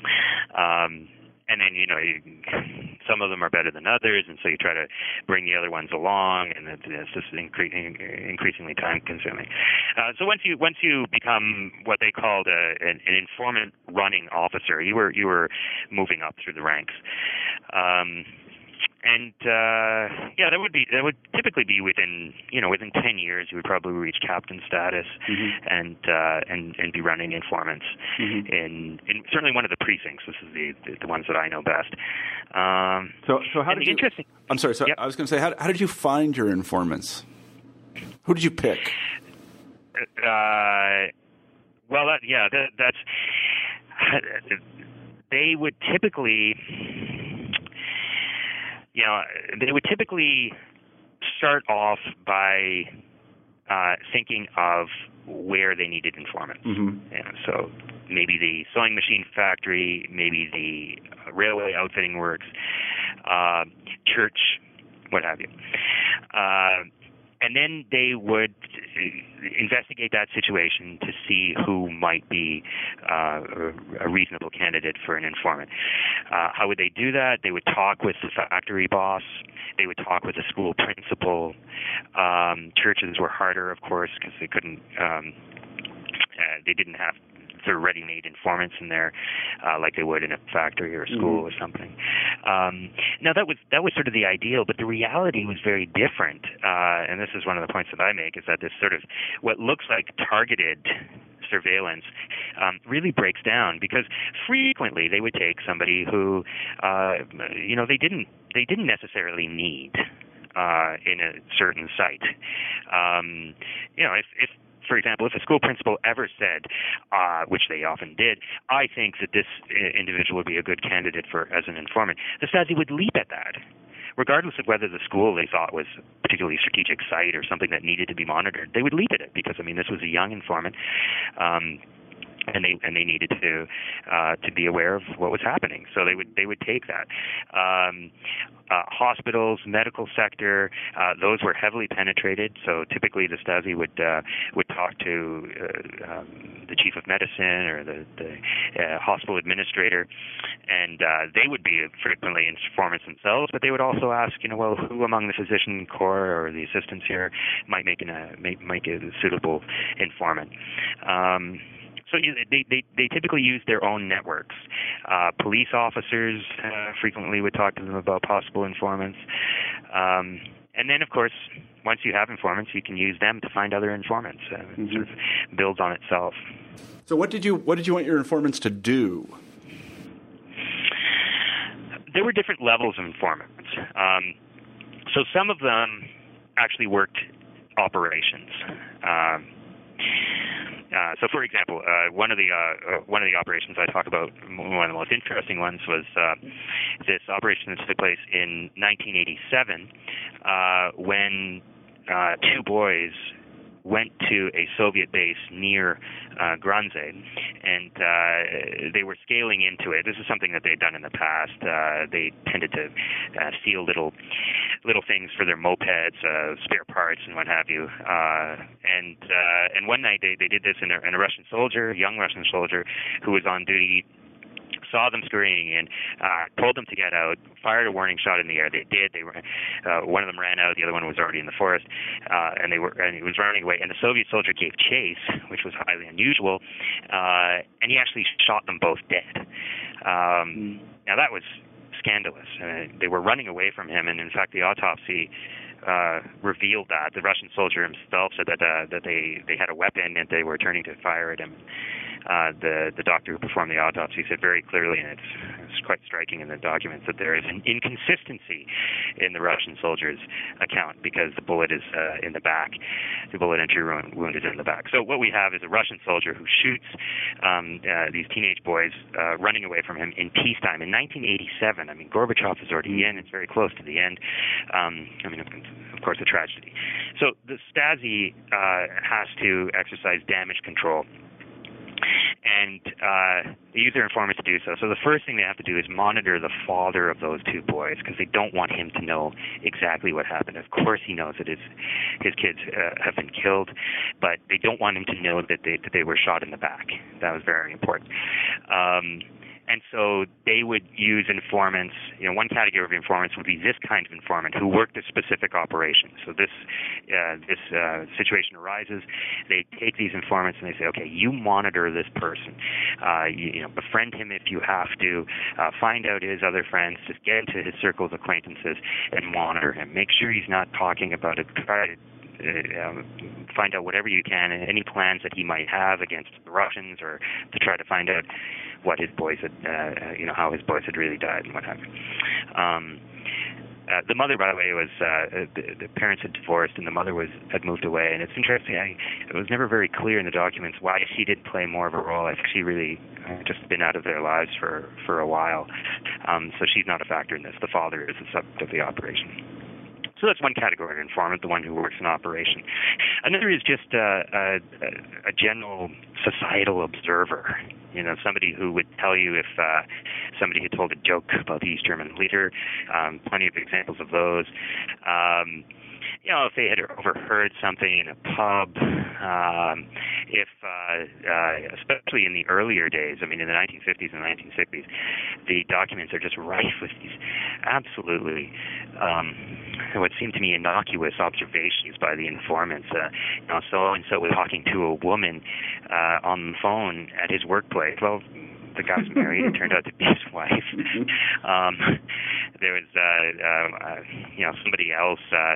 Um, and then you know you, (laughs) some of them are better than others, and so you try to bring the other ones along, and it's it's just increasing, increasingly time consuming. Uh, so once you once you become what they called a, an, an informant running officer, you were you were moving up through the ranks. Um, and uh, yeah, that would be that would typically be within you know within ten years you would probably reach captain status mm-hmm. and uh, and and be running informants mm-hmm. in in certainly one of the precincts. This is the the, the ones that I know best. Um, so so how did you? Interesting. I'm sorry. So yep. I was going to say how how did you find your informants? Who did you pick? Uh, well, that, yeah, that, that's they would typically you know, they would typically start off by uh, thinking of where they needed informants. Mm-hmm. so maybe the sewing machine factory, maybe the railway outfitting works, uh, church, what have you. Uh, and then they would investigate that situation to see who might be uh, a reasonable candidate for an informant. Uh, how would they do that? They would talk with the factory boss. They would talk with the school principal. Um, churches were harder, of course, because they couldn't. Um, uh, they didn't have sort of ready-made informants in there, uh, like they would in a factory or a school mm-hmm. or something. Um, now that was that was sort of the ideal, but the reality was very different. Uh, and this is one of the points that I make is that this sort of what looks like targeted surveillance um, really breaks down because frequently they would take somebody who uh, you know they didn't they didn't necessarily need uh, in a certain site. Um, you know, if, if for example, if a school principal ever said, uh, which they often did, I think that this uh, individual would be a good candidate for as an informant, the Stasi would leap at that regardless of whether the school they thought was a particularly strategic site or something that needed to be monitored, they would leap at it because I mean this was a young informant. Um, and they and they needed to uh, to be aware of what was happening. So they would they would take that. Um, uh, hospitals, medical sector, uh, those were heavily penetrated. So typically, the Stasi would uh, would talk to uh, um, the chief of medicine or the, the uh, hospital administrator, and uh, they would be frequently informants themselves. But they would also ask, you know, well, who among the physician corps or the assistants here might make an, uh, make, make a suitable informant. Um, so they, they, they typically use their own networks. Uh, police officers uh, frequently would talk to them about possible informants. Um, and then, of course, once you have informants, you can use them to find other informants. Uh, mm-hmm. It sort of builds on itself. So, what did you what did you want your informants to do? There were different levels of informants. Um, so, some of them actually worked operations. Um, uh, so, for example, uh, one of the uh, uh, one of the operations I talk about, one of the most interesting ones, was uh, this operation that took place in 1987 uh, when uh, two boys went to a Soviet base near uh, Gransee, and uh, they were scaling into it. This is something that they'd done in the past. Uh, they tended to uh, steal little little things for their mopeds, uh, spare parts, and what have you. Uh, and uh, and one night they they did this in a, in a Russian soldier, young Russian soldier, who was on duty saw them scurrying in, uh, told them to get out, fired a warning shot in the air. They did. They were, uh, one of them ran out, the other one was already in the forest, uh, and they were and he was running away. And the Soviet soldier gave chase, which was highly unusual, uh, and he actually shot them both dead. Um, now that was scandalous. Uh, they were running away from him, and in fact, the autopsy uh, revealed that the Russian soldier himself said that uh, that they they had a weapon and they were turning to fire at him uh, the the doctor who performed the autopsy said very clearly, and it's, it's quite striking in the documents, that there is an inconsistency in the Russian soldier's account because the bullet is uh, in the back, the bullet entry wound is in the back. So what we have is a Russian soldier who shoots um, uh, these teenage boys uh, running away from him in peacetime in 1987. I mean, Gorbachev is already in; it's very close to the end. Um, I mean, of course, a tragedy. So the Stasi uh, has to exercise damage control and uh, they use their informants to do so. So the first thing they have to do is monitor the father of those two boys because they don't want him to know exactly what happened. Of course, he knows that his his kids uh, have been killed, but they don't want him to know that they that they were shot in the back. That was very important. Um, and so they would use informants. You know, one category of informants would be this kind of informant who worked a specific operation. So this uh, this uh, situation arises. They take these informants and they say, okay, you monitor this person. Uh, you, you know, befriend him if you have to. Uh, find out his other friends. Just get into his circle of acquaintances and monitor him. Make sure he's not talking about it. Try to um, find out whatever you can, any plans that he might have against the Russians, or to try to find out what his boys had, uh, you know, how his boys had really died and what happened. Um, uh, the mother, by the way, was uh, the, the parents had divorced, and the mother was had moved away. And it's interesting. I, it was never very clear in the documents why she did play more of a role. I think she really uh, just been out of their lives for for a while, um, so she's not a factor in this. The father is the subject of the operation. So that's one category of informant, the one who works in operation. Another is just a, a, a general societal observer. You know, somebody who would tell you if uh, somebody had told a joke about the East German leader. Um, plenty of examples of those. Um, you know, if they had overheard something in a pub, um, if, uh, uh, especially in the earlier days, I mean, in the 1950s and 1960s, the documents are just rife with these absolutely um, what seemed to me innocuous observations by the informants. Uh, you know, so and so was talking to a woman uh, on the phone at his workplace. Well, the guy was married. it turned out to be his (laughs) wife. um, there was, uh, uh, uh, you know, somebody else. Uh,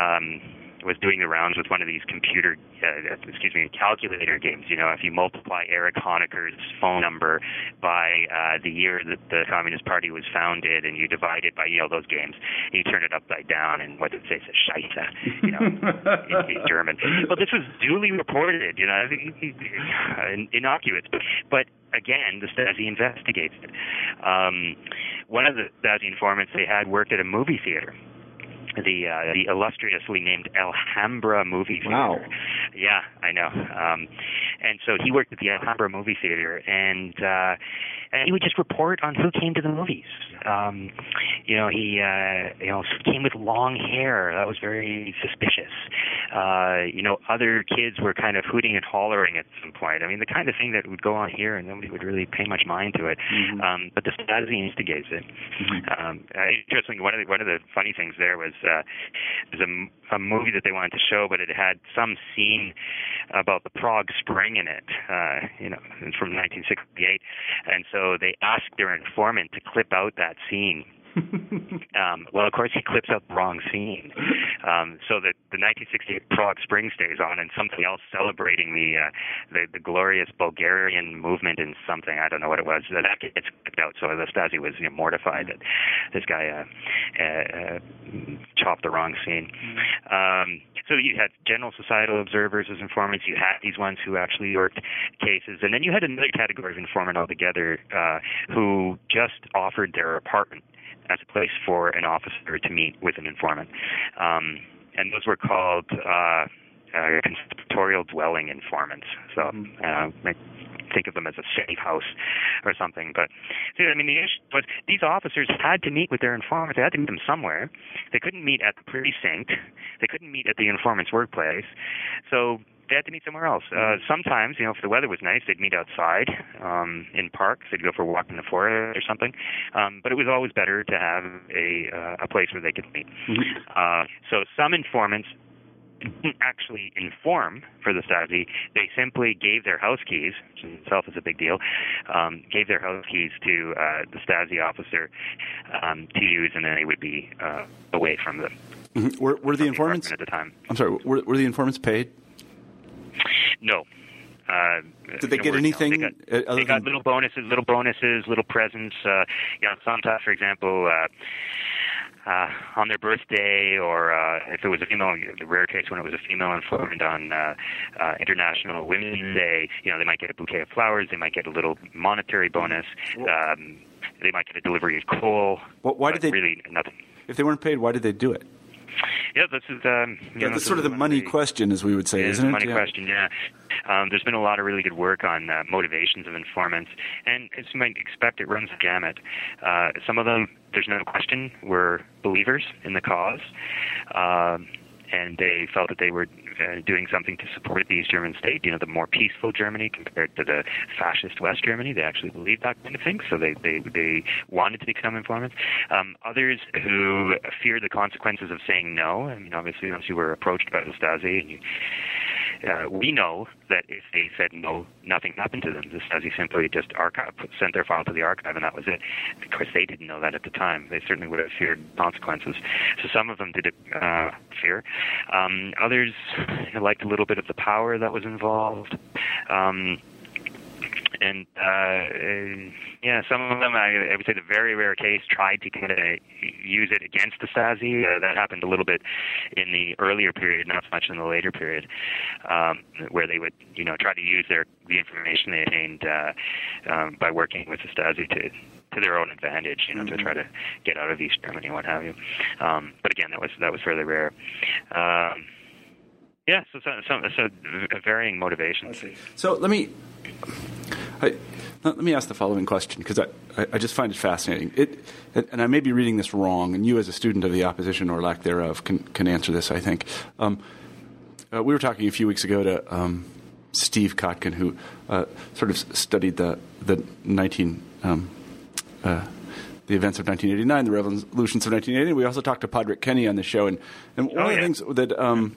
um, was doing the rounds with one of these computer, uh, excuse me, calculator games. You know, if you multiply Erich Honecker's phone number by uh, the year that the Communist Party was founded, and you divide it by you know those games, you turn it upside down, and what did it say? It's a Scheiße, you know, in, in (laughs) German. Well, this was duly reported. You know, innocuous, but, but again, the Stasi investigates it. Um, one of the Stasi informants they had worked at a movie theater the uh, the illustriously named Alhambra movie theater. Wow. Yeah, I know. Um, and so he worked at the Alhambra movie theater, and uh, and he would just report on who came to the movies. Um, you know, he uh, you know came with long hair. That was very suspicious. Uh, you know, other kids were kind of hooting and hollering at some point. I mean, the kind of thing that would go on here, and nobody would really pay much mind to it. Mm-hmm. Um, but the Stasi instigates it. Mm-hmm. Um, uh, interesting. One of the one of the funny things there was uh, there's a, a movie that they wanted to show, but it had some scene about the Prague Spring in it. Uh, you know, from 1968, and so they asked their informant to clip out that scene (laughs) um, well, of course, he clips out the wrong scene. Um, so that the 1968 Prague Spring stays on, and something else celebrating the, uh, the the glorious Bulgarian movement in something I don't know what it was that gets clipped out. So the Stasi was you know, mortified that this guy uh, uh, chopped the wrong scene. Um, so you had general societal observers as informants. You had these ones who actually worked cases, and then you had another category of informant altogether uh, who just offered their apartment as a place for an officer to meet with an informant. Um, and those were called uh, uh, conspiratorial dwelling informants. So mm-hmm. uh, think of them as a safe house or something. But see, I mean, the issue was these officers had to meet with their informants. They had to meet them somewhere. They couldn't meet at the precinct. They couldn't meet at the informant's workplace. So they had to meet somewhere else. Uh, sometimes, you know, if the weather was nice, they'd meet outside um, in parks. They'd go for a walk in the forest or something. Um, but it was always better to have a uh, a place where they could meet. Mm-hmm. Uh, so some informants didn't actually inform for the Stasi. They simply gave their house keys, which in itself is a big deal, um, gave their house keys to uh, the Stasi officer um, to use, and then they would be uh, away from the. Mm-hmm. Were, were the informants at the time? I'm sorry. Were, were the informants paid? No. Uh, Did they get anything? No. They got, they got than... little bonuses, little bonuses, little presents. Uh, you know, sometimes, for example, uh, uh, on their birthday, or uh, if it was a female, the rare case when it was a female informant on uh, uh, International Women's Day, you know, they might get a bouquet of flowers, they might get a little monetary bonus, um, they might get a delivery of coal. Well, why did they really nothing? If they weren't paid, why did they do it? Yeah, this is um, yeah, know, that's sort of the money the, question, as we would say, yeah, isn't the it? Money yeah. question, yeah. Um, there's been a lot of really good work on uh, motivations of informants, and as you might expect, it runs the gamut. Uh, some of them, there's no question, were believers in the cause. Um, and they felt that they were doing something to support the East German state, you know, the more peaceful Germany compared to the fascist West Germany. They actually believed that kind of thing, so they they, they wanted to become informants. Um, others who feared the consequences of saying no. I mean, obviously, once you were approached by the Stasi and you uh, we know that if they said no, nothing happened to them. The Stasi simply just archive, sent their file to the archive, and that was it. Of course, they didn't know that at the time. They certainly would have feared consequences. So some of them did uh, fear. Um, others liked a little bit of the power that was involved. Um, and uh, yeah, some of them, I, I would say, the very rare case tried to kind of use it against the Stasi. Uh, that happened a little bit in the earlier period, not so much in the later period, um, where they would, you know, try to use their the information they attained uh, um, by working with the Stasi to to their own advantage, you know, mm-hmm. to try to get out of East Germany and what have you. Um, but again, that was that was fairly rare. Um, yeah, so so, so, so varying motivations. So let me I, let me ask the following question because I, I, just find it fascinating. It, and I may be reading this wrong, and you, as a student of the opposition or lack thereof, can, can answer this. I think um, uh, we were talking a few weeks ago to um, Steve Kotkin, who uh, sort of studied the the nineteen. Um, uh, the events of 1989, the revolutions of 1980. We also talked to Padraic Kenney on the show, and, and one oh, of the things that um,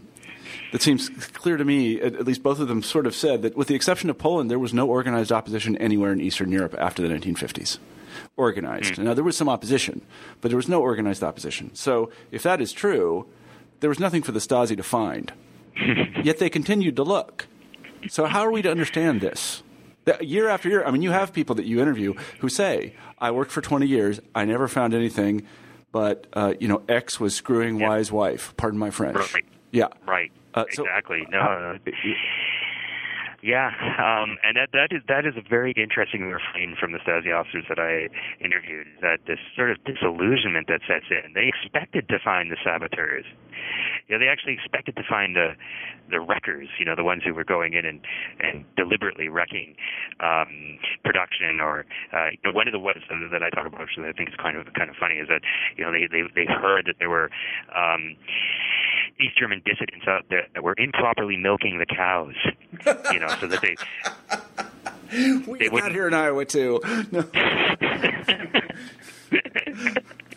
that seems clear to me, at, least both of them sort of said that with the exception of Poland, there was no organized opposition anywhere in Eastern Europe after the 1950s. Organized. Mm. Now, there was some opposition, but there was no organized opposition. So, if that is true, there was nothing for the Stasi to find. (laughs) Yet they continued to look. So, how are we to understand this? That year after year, I mean, you have people that you interview who say, I worked for 20 years, I never found anything, but, uh, you know, X was screwing yeah. Y's wife. Pardon my French. Right. Yeah. Right. Uh, so, exactly. No. Uh, yeah, um, and that that is that is a very interesting refrain from the Stasi officers that I interviewed. That this sort of disillusionment that sets in. They expected to find the saboteurs. You know, they actually expected to find the the wreckers. You know, the ones who were going in and and deliberately wrecking um, production. Or uh, you know, one of the ones that I talk about, which I think is kind of kind of funny, is that you know they they they heard that there were. Um, East German dissidents out there that were improperly milking the cows, you know, so that they (laughs) we they got here in Iowa too. No. (laughs)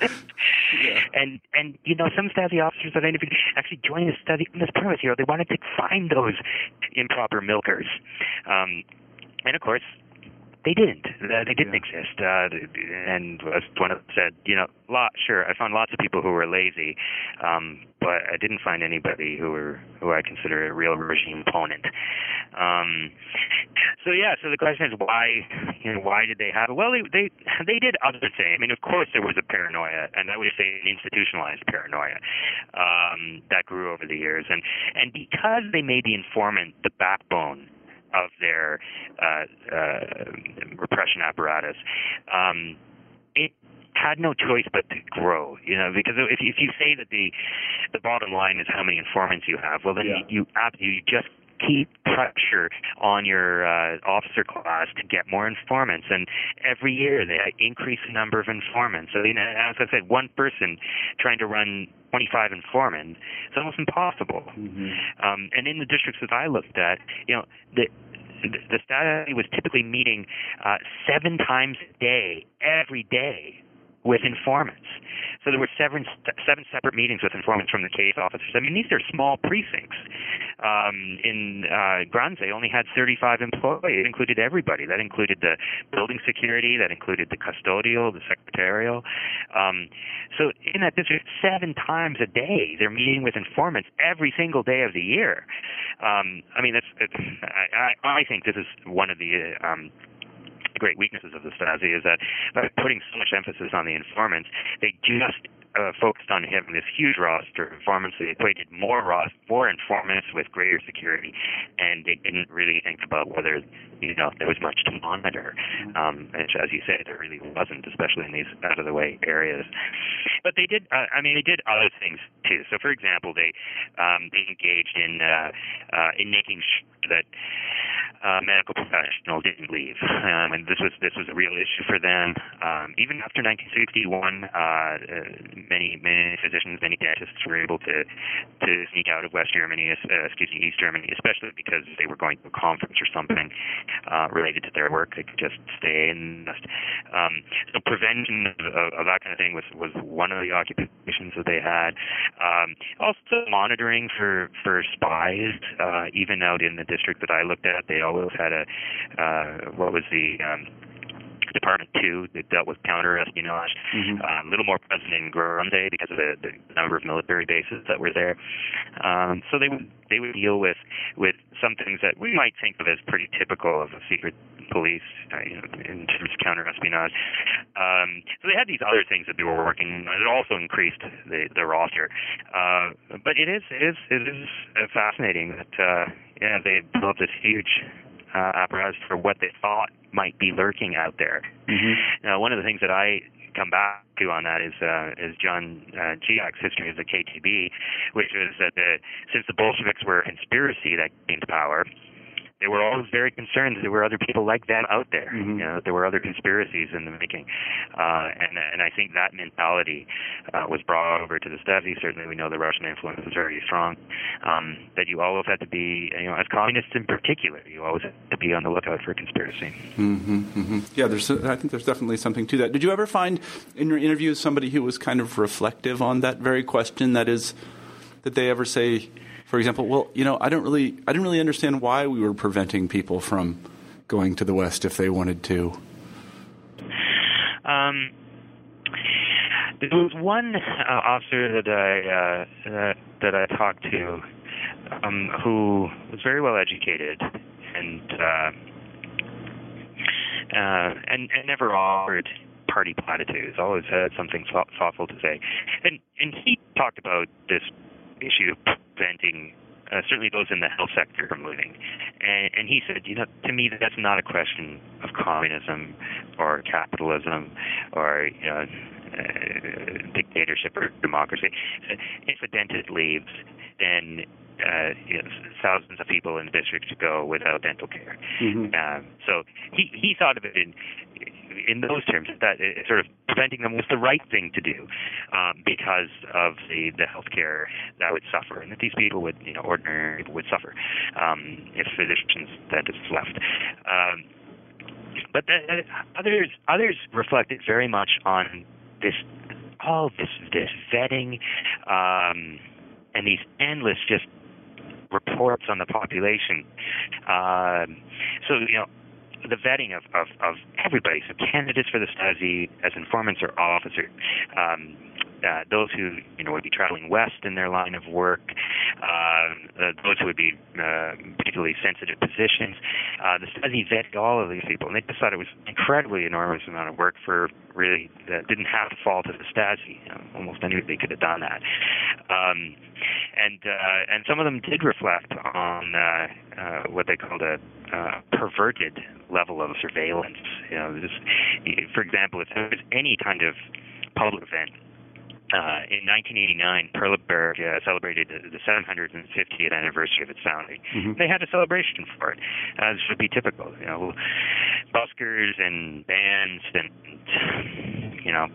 (laughs) yeah. And and you know some Stasi officers that I interviewed actually joined the study on this premise. You know they wanted to find those improper milkers, um, and of course they didn't. Uh, they didn't yeah. exist. Uh, and as one of them said, you know, lot sure, I found lots of people who were lazy, um, but I didn't find anybody who were who I consider a real regime opponent. Um, so yeah, so the question is why, you know, why did they have it? Well, they they they did other things. I mean, of course, there was a paranoia, and I would say an institutionalized paranoia um, that grew over the years, and and because they made the informant the backbone of their uh, uh, repression apparatus. Um, it had no choice but to grow, you know, because if if you say that the the bottom line is how many informants you have, well then yeah. you you, you just keep pressure on your uh, officer class to get more informants, and every year they increase the number of informants. So, you know, as I said, one person trying to run 25 informants is almost impossible. Mm-hmm. Um, and in the districts that I looked at, you know, the the Stasi was typically meeting uh, seven times a day, every day, with informants. So there were seven seven separate meetings with informants from the case officers. I mean, these are small precincts. Um, in uh, Gransee only had 35 employees. It included everybody. That included the building security. That included the custodial, the secretarial. Um, so in that district, seven times a day, they're meeting with informants every single day of the year. Um, I mean, that's. It's, I, I think this is one of the um, great weaknesses of the Stasi is that by putting so much emphasis on the informants, they just uh, focused on having this huge roster of informants. They equated more roster, more informants with greater security, and they didn't really think about whether you know there was much to monitor. Um, which, as you say, there really wasn't, especially in these out of the way areas. But they did. Uh, I mean, they did other things too. So, for example, they um, they engaged in uh, uh, in making sure that uh, medical professional didn't leave, um, and this was this was a real issue for them. Um, even after 1961, uh, many many physicians, many dentists were able to to sneak out of West Germany, uh, excuse me, East Germany, especially because they were going to a conference or something uh, related to their work. They could just stay and um, so prevention of, of, that kind of thing was was one of the occupations that they had. Um, also monitoring for for spies, uh, even out in the district that I looked at, they always had a uh, what was the um, Department Two that dealt with counter-espionage. Mm-hmm. Um, a little more present in Gransee because of the, the number of military bases that were there. Um, so they would they would deal with with some things that we might think of as pretty typical of a secret police uh, you know, in terms of counter-espionage. Um, so they had these other things that they were working. on. It also increased the the roster. Uh, but it is it is it is fascinating that uh, yeah they built this huge uh, apparatus for what they thought might be lurking out there. Mm-hmm. Now, one of the things that I come back to on that is uh, is John uh, Dziak's history of the KGB, which is that the, since the Bolsheviks were a conspiracy that gained power, they were always very concerned that there were other people like them out there. Mm-hmm. You know, there were other conspiracies in the making, uh, and and I think that mentality uh, was brought over to the Stasi. Certainly, we know the Russian influence was very strong. Um, that you always had to be, you know, as communists in particular, you always had to be on the lookout for conspiracy. Mm-hmm, mm-hmm. Yeah, there's. I think there's definitely something to that. Did you ever find in your interviews somebody who was kind of reflective on that very question? That is, did they ever say? For example, well, you know, I don't really, I didn't really understand why we were preventing people from going to the West if they wanted to. Um, there was one uh, officer that I uh, that I talked to um, who was very well educated and uh, uh, and and never offered party platitudes. Always had something thoughtful to say, and and he talked about this issue preventing uh, certainly those in the health sector from leaving. And, and he said, you know, to me, that's not a question of communism or capitalism or you know, uh, dictatorship or democracy. If a dentist leaves, then uh, you know, thousands of people in the district to go without dental care. Mm-hmm. Um, so he he thought of it in in those terms that it, sort of preventing them was the right thing to do um, because of the the healthcare that would suffer, and that these people would you know ordinary people would suffer um, if physicians dentists left. Um, but the, uh, others others reflected very much on this all this this vetting um, and these endless just reports on the population. Um, so you know the vetting of, of, of everybody, so candidates for the Stasi as informants or officers, um, uh, those who you know would be traveling west in their line of work, uh, uh, those who would be uh, particularly sensitive positions. Uh, the Stasi vetted all of these people, and they just thought it was incredibly enormous amount of work for really that didn't have to fall to the Stasi. You know, almost anybody could have done that. Um, and uh, and some of them did reflect on uh, what they called a perverted level of surveillance. You know, this, for example, if there was any kind of public event uh, in 1989, Perleberg uh, celebrated the 750th anniversary of its founding. Mm-hmm. They had a celebration for it. Uh, this would be typical, you know, buskers and bands and you know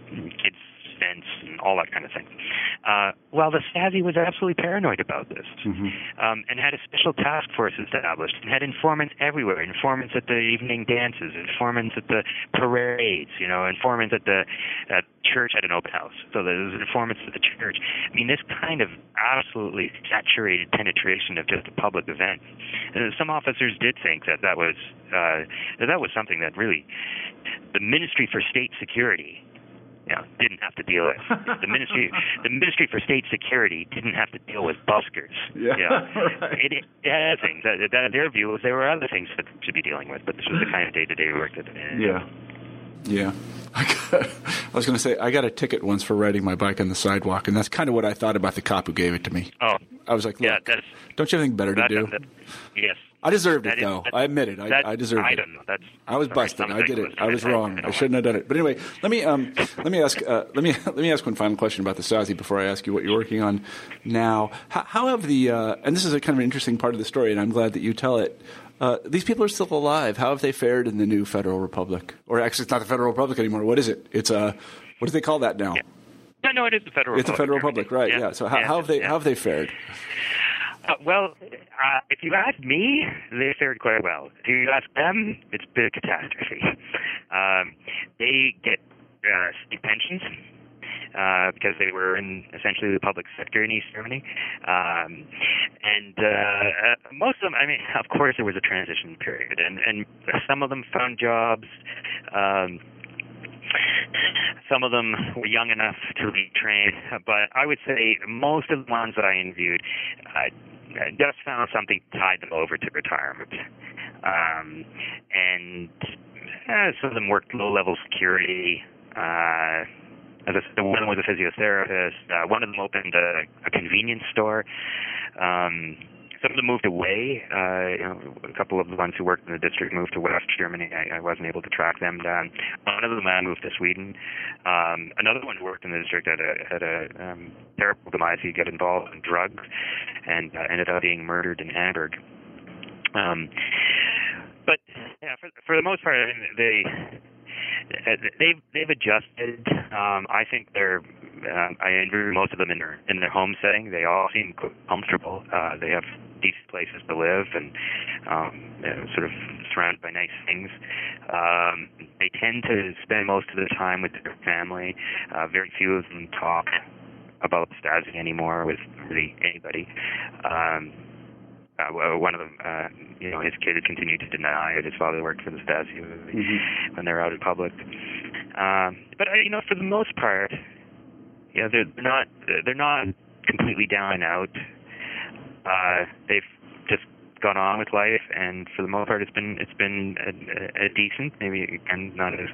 kids events and all that kind of thing. Uh, well, the Stasi was absolutely paranoid about this mm-hmm. um, and had a special task force established and had informants everywhere, informants at the evening dances, informants at the parades, you know, informants at the at church at an open house, so there was informants at the church. I mean, this kind of absolutely saturated penetration of just a public event. And some officers did think that that was uh, that that was something that really the Ministry for State Security you know, didn't have to deal with. (laughs) The ministry, the Ministry for State Security didn't have to deal with buskers. Yeah, you (laughs) know. right. it, it had things. That, that, their view was there were other things that should be dealing with, but this was the kind of day-to-day work that. Uh, Yeah. Yeah. I, got, I was going to say, I got a ticket once for riding my bike on the sidewalk, and that's kind of what I thought about the cop who gave it to me. Oh, I was like, Look, yeah. That's don't you have anything better to that, do? that, yes. I deserved it, That is- though. I admit it. I, I deserved I it. don't know. That's. I was busted. I did it. I was wrong. I shouldn't have done it. But anyway, let me um, let me ask uh, let me (laughs) let me ask one final question about the Stasi before I ask you what you're working on now. How, how have the uh, and this is a kind of an interesting part of the story, and I'm glad that you tell it. Uh, these people are still alive. How have they fared in the new Federal Republic? Or actually, it's not the Federal Republic anymore. What is it? It's uh, what do they call that now? Yeah. No, no, it is the federal. It's a Federal Republic, right? Yeah. So how, how have they yeah. how have they fared? Uh, well, uh, if you ask me, they fared quite well. If you ask them, it's a bit of catastrophe. Um, they get uh, state pensions. Uh, because they were in essentially the public sector in East Germany, um, and uh, uh, most of them. I mean, (laughs) of course, there was a transition period, and and some of them found jobs. Um, some of them were young enough to retrain, but I would say most of the ones that I interviewed uh, just found something tied them over to retirement. Um, and uh, some of them worked low-level security. Uh, I said, one was a physiotherapist. Uh, one of them opened a, a convenience store. Um, some of them moved away. Uh, you know, a couple of the ones who worked in the district moved to West Germany. I, I wasn't able to track them down. One of them uh, moved to Sweden. Um, another one who worked in the district had a had a um, terrible demise. He got involved in drugs and uh, ended up being murdered in Hamburg. Um, but yeah, for for the most part, I mean, they they've they've adjusted. Um, I think they're. Uh, I interviewed most of them in their in their home setting. They all seem comfortable. Uh, they have decent places to live and um, sort of surrounded by nice things. Um, they tend to spend most of their time with their family. Uh, very few of them talk about Stasi anymore with really anybody. Um, uh, one of them, uh, you know, his kid continued to deny it. His father worked for the Stasi when they're out in public. Um, but uh, you know, for the most part, you know, they're not they're not completely down and out. Uh, they've just gone on with life, and for the most part, it's been it's been a, a, a decent, maybe again not as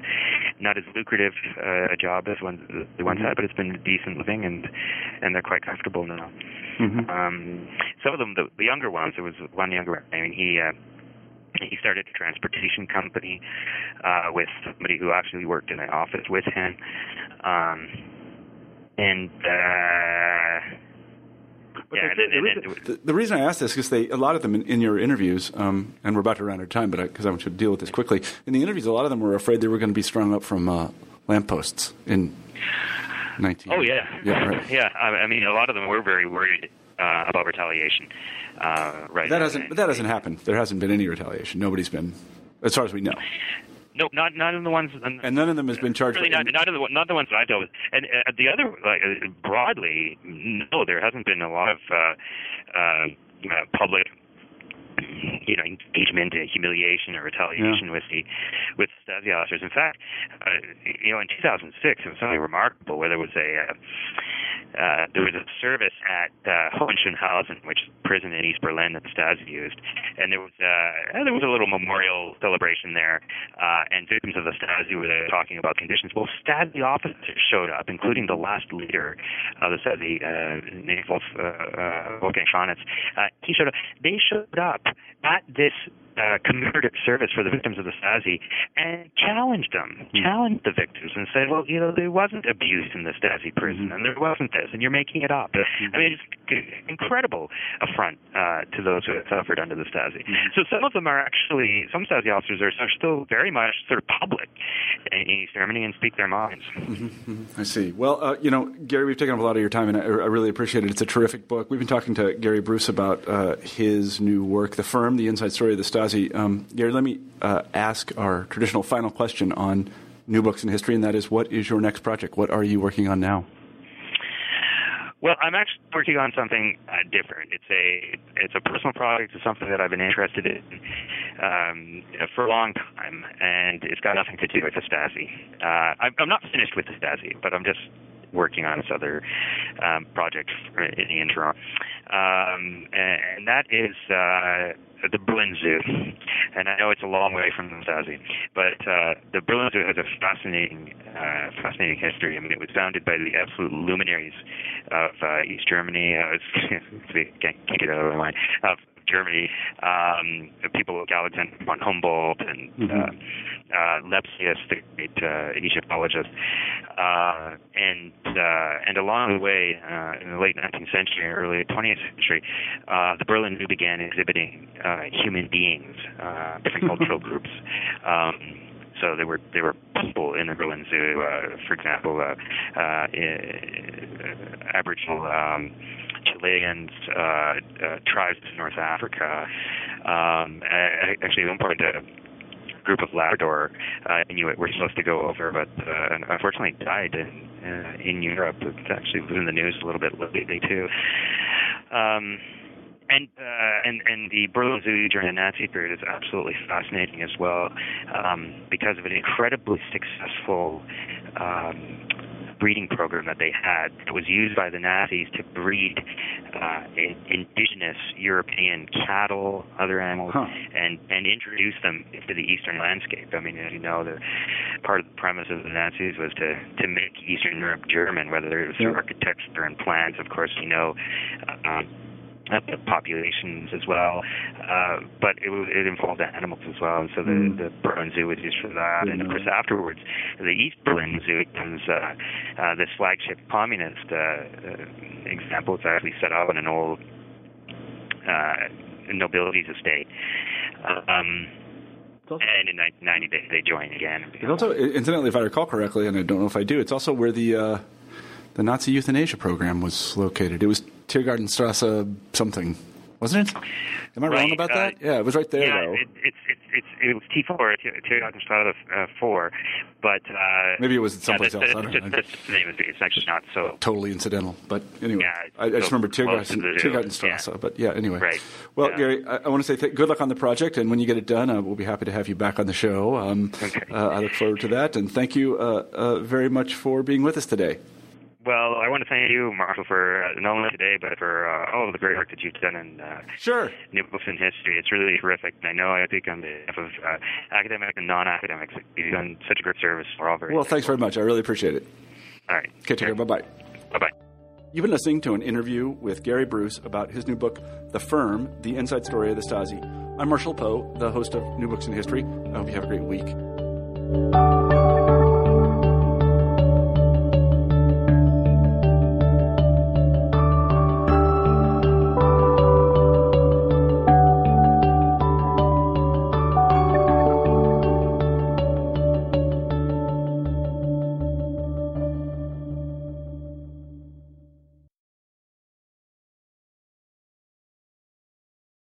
not as lucrative uh, a job as one the one had, but it's been a decent living, and and they're quite comfortable now. Mhm. Um, some of them, the, the younger ones, there was one younger. I mean, he uh, he started a transportation company uh, with somebody who actually worked in an office with him, um, and. Uh, But yeah, the, and, the, and, reason, and, the, the reason I ask this is they a lot of them in, in your interviews, um, and we're about to run out of time, but because I, want you to deal with this quickly. In the interviews, a lot of them were afraid they were going to be strung up from uh, lampposts in nineteen. Oh yeah, yeah, right. (laughs) yeah. I, I mean, a lot of them were very worried uh, about retaliation. Uh, right. That hasn't that hasn't happened. There hasn't been any retaliation. Nobody's been, as far as we know, No, not none of the ones. and none of them has been charged. really not, not the not the ones that I've dealt with. And uh, the other, like uh, broadly, no, there hasn't been a lot of uh, uh, uh, public, you know, engagement, uh, humiliation, or retaliation with the with Stasi officers. In fact, uh, you know, in 2006, it was something remarkable where there was a uh, uh, there was a service at uh, Hohenschönhausen, which is a prison in East Berlin that the Stasi used, and there was uh, there was a little memorial celebration there, uh, and victims of the Stasi were there talking about conditions. Well, Stasi officers showed up, including the last leader of the Stasi, uh, Wolf, Wolfgang Schwanitz. Uh, he showed up. They showed up at this uh, commemorative service for the victims of the Stasi and challenged them, challenged the victims, and said, "Well, you know, there wasn't abuse in the Stasi prison, and there wasn't this, and you're making it up." I mean, it's incredible affront uh, to those who had suffered under the Stasi. So some of them are actually, some Stasi officers are, are still very much sort of public in East Germany and speak their minds. I see. Well, uh, you know, Gary, we've taken up a lot of your time, and I, I really appreciate it. It's a terrific book. We've been talking to Gary Bruce about uh, his new work, The Firm, The Inside Story of the Stasi. Um, Gary, let me uh, ask our traditional final question on New Books in History, and that is what is your next project? What are you working on now? Well, I'm actually working on something uh, different. It's a it's a personal project. It's something that I've been interested in um, for a long time, and it's got nothing to do with the Stasi. Uh, I'm, I'm not finished with the Stasi, but I'm just working on this other um, project in the interim, um, and, that is. Uh, the Berlin Zoo, and I know it's a long way from the but uh, the Berlin Zoo has a fascinating, uh, fascinating history. I mean, it was founded by the absolute luminaries of uh, East Germany. Uh, (laughs) can't, can't get out of my mind. Of Germany, um, people like Alexander von Humboldt and mm-hmm. uh, uh, Lepsius, the great uh, Egyptologist, uh, and uh, and along the way, uh, in the late 19th century early 20th century, uh, the Berlin Zoo began exhibiting uh, human beings, uh, different (laughs) cultural groups. Um, so there were there were people in the Berlin Zoo, uh, for example, uh, uh, Aboriginal um, Chileans, uh, uh, tribes in North Africa. Um, actually, one point, a group of Labrador uh, Inuit were supposed to go over, but uh, unfortunately died in uh, in Europe. It actually was in the news a little bit lately too. Um, and uh, and and the Berlin Zoo during the Nazi period is absolutely fascinating as well, um, because of an incredibly successful um, breeding program that they had that was used by the Nazis to breed uh, in, indigenous European cattle, other animals, huh. and and introduce them into the Eastern landscape. I mean, as you know, the part of the premise of the Nazis was to to make Eastern Europe German, whether it was through architecture and plans. Of course, you know. Uh, um, populations as well, uh, but it, it involved animals as well, and so the, mm. the Berlin Zoo was used for that. And of course, afterwards, the East Berlin Zoo becomes uh, uh, this flagship communist uh, uh, example. It's actually set up in an old uh, nobility's estate. Um, and in 1990, they, they joined again. It's also, incidentally, if I recall correctly, and I don't know if I do, it's also where the uh, the Nazi euthanasia program was located. It was Tiergartenstrasse something, wasn't it? Am I right, wrong about uh, that? Yeah, it was right there yeah, though. It, it's it's it's it was T four Tiergartenstrasse uh, four, but uh, maybe it was someplace yeah, else. I don't know. That's the name. It's actually not so totally incidental. But anyway, yeah, I, I so just remember Tiergartenstrasse. Yeah. But yeah, anyway. Right. Well, yeah. Gary, I, I, want to say th- good luck on the project, and when you get it done, uh, we'll be happy to have you back on the show. Um, okay. Uh, I look forward to that, and thank you uh, uh, very much for being with us today. Well, I want to thank you, Marshall, for uh, not only today, but for uh, all of the great work that you've done in uh, sure. new books in history. It's really terrific. I know I think on behalf of uh, academics and non-academics. You've done such a great service. We're all very well. Thanks very much. I really appreciate it. All right. Okay, take care. Bye bye. Bye bye. You've been listening to an interview with Gary Bruce about his new book, The Firm: The Inside Story of the Stasi. I'm Marshall Poe, the host of New Books in History. I hope you have a great week.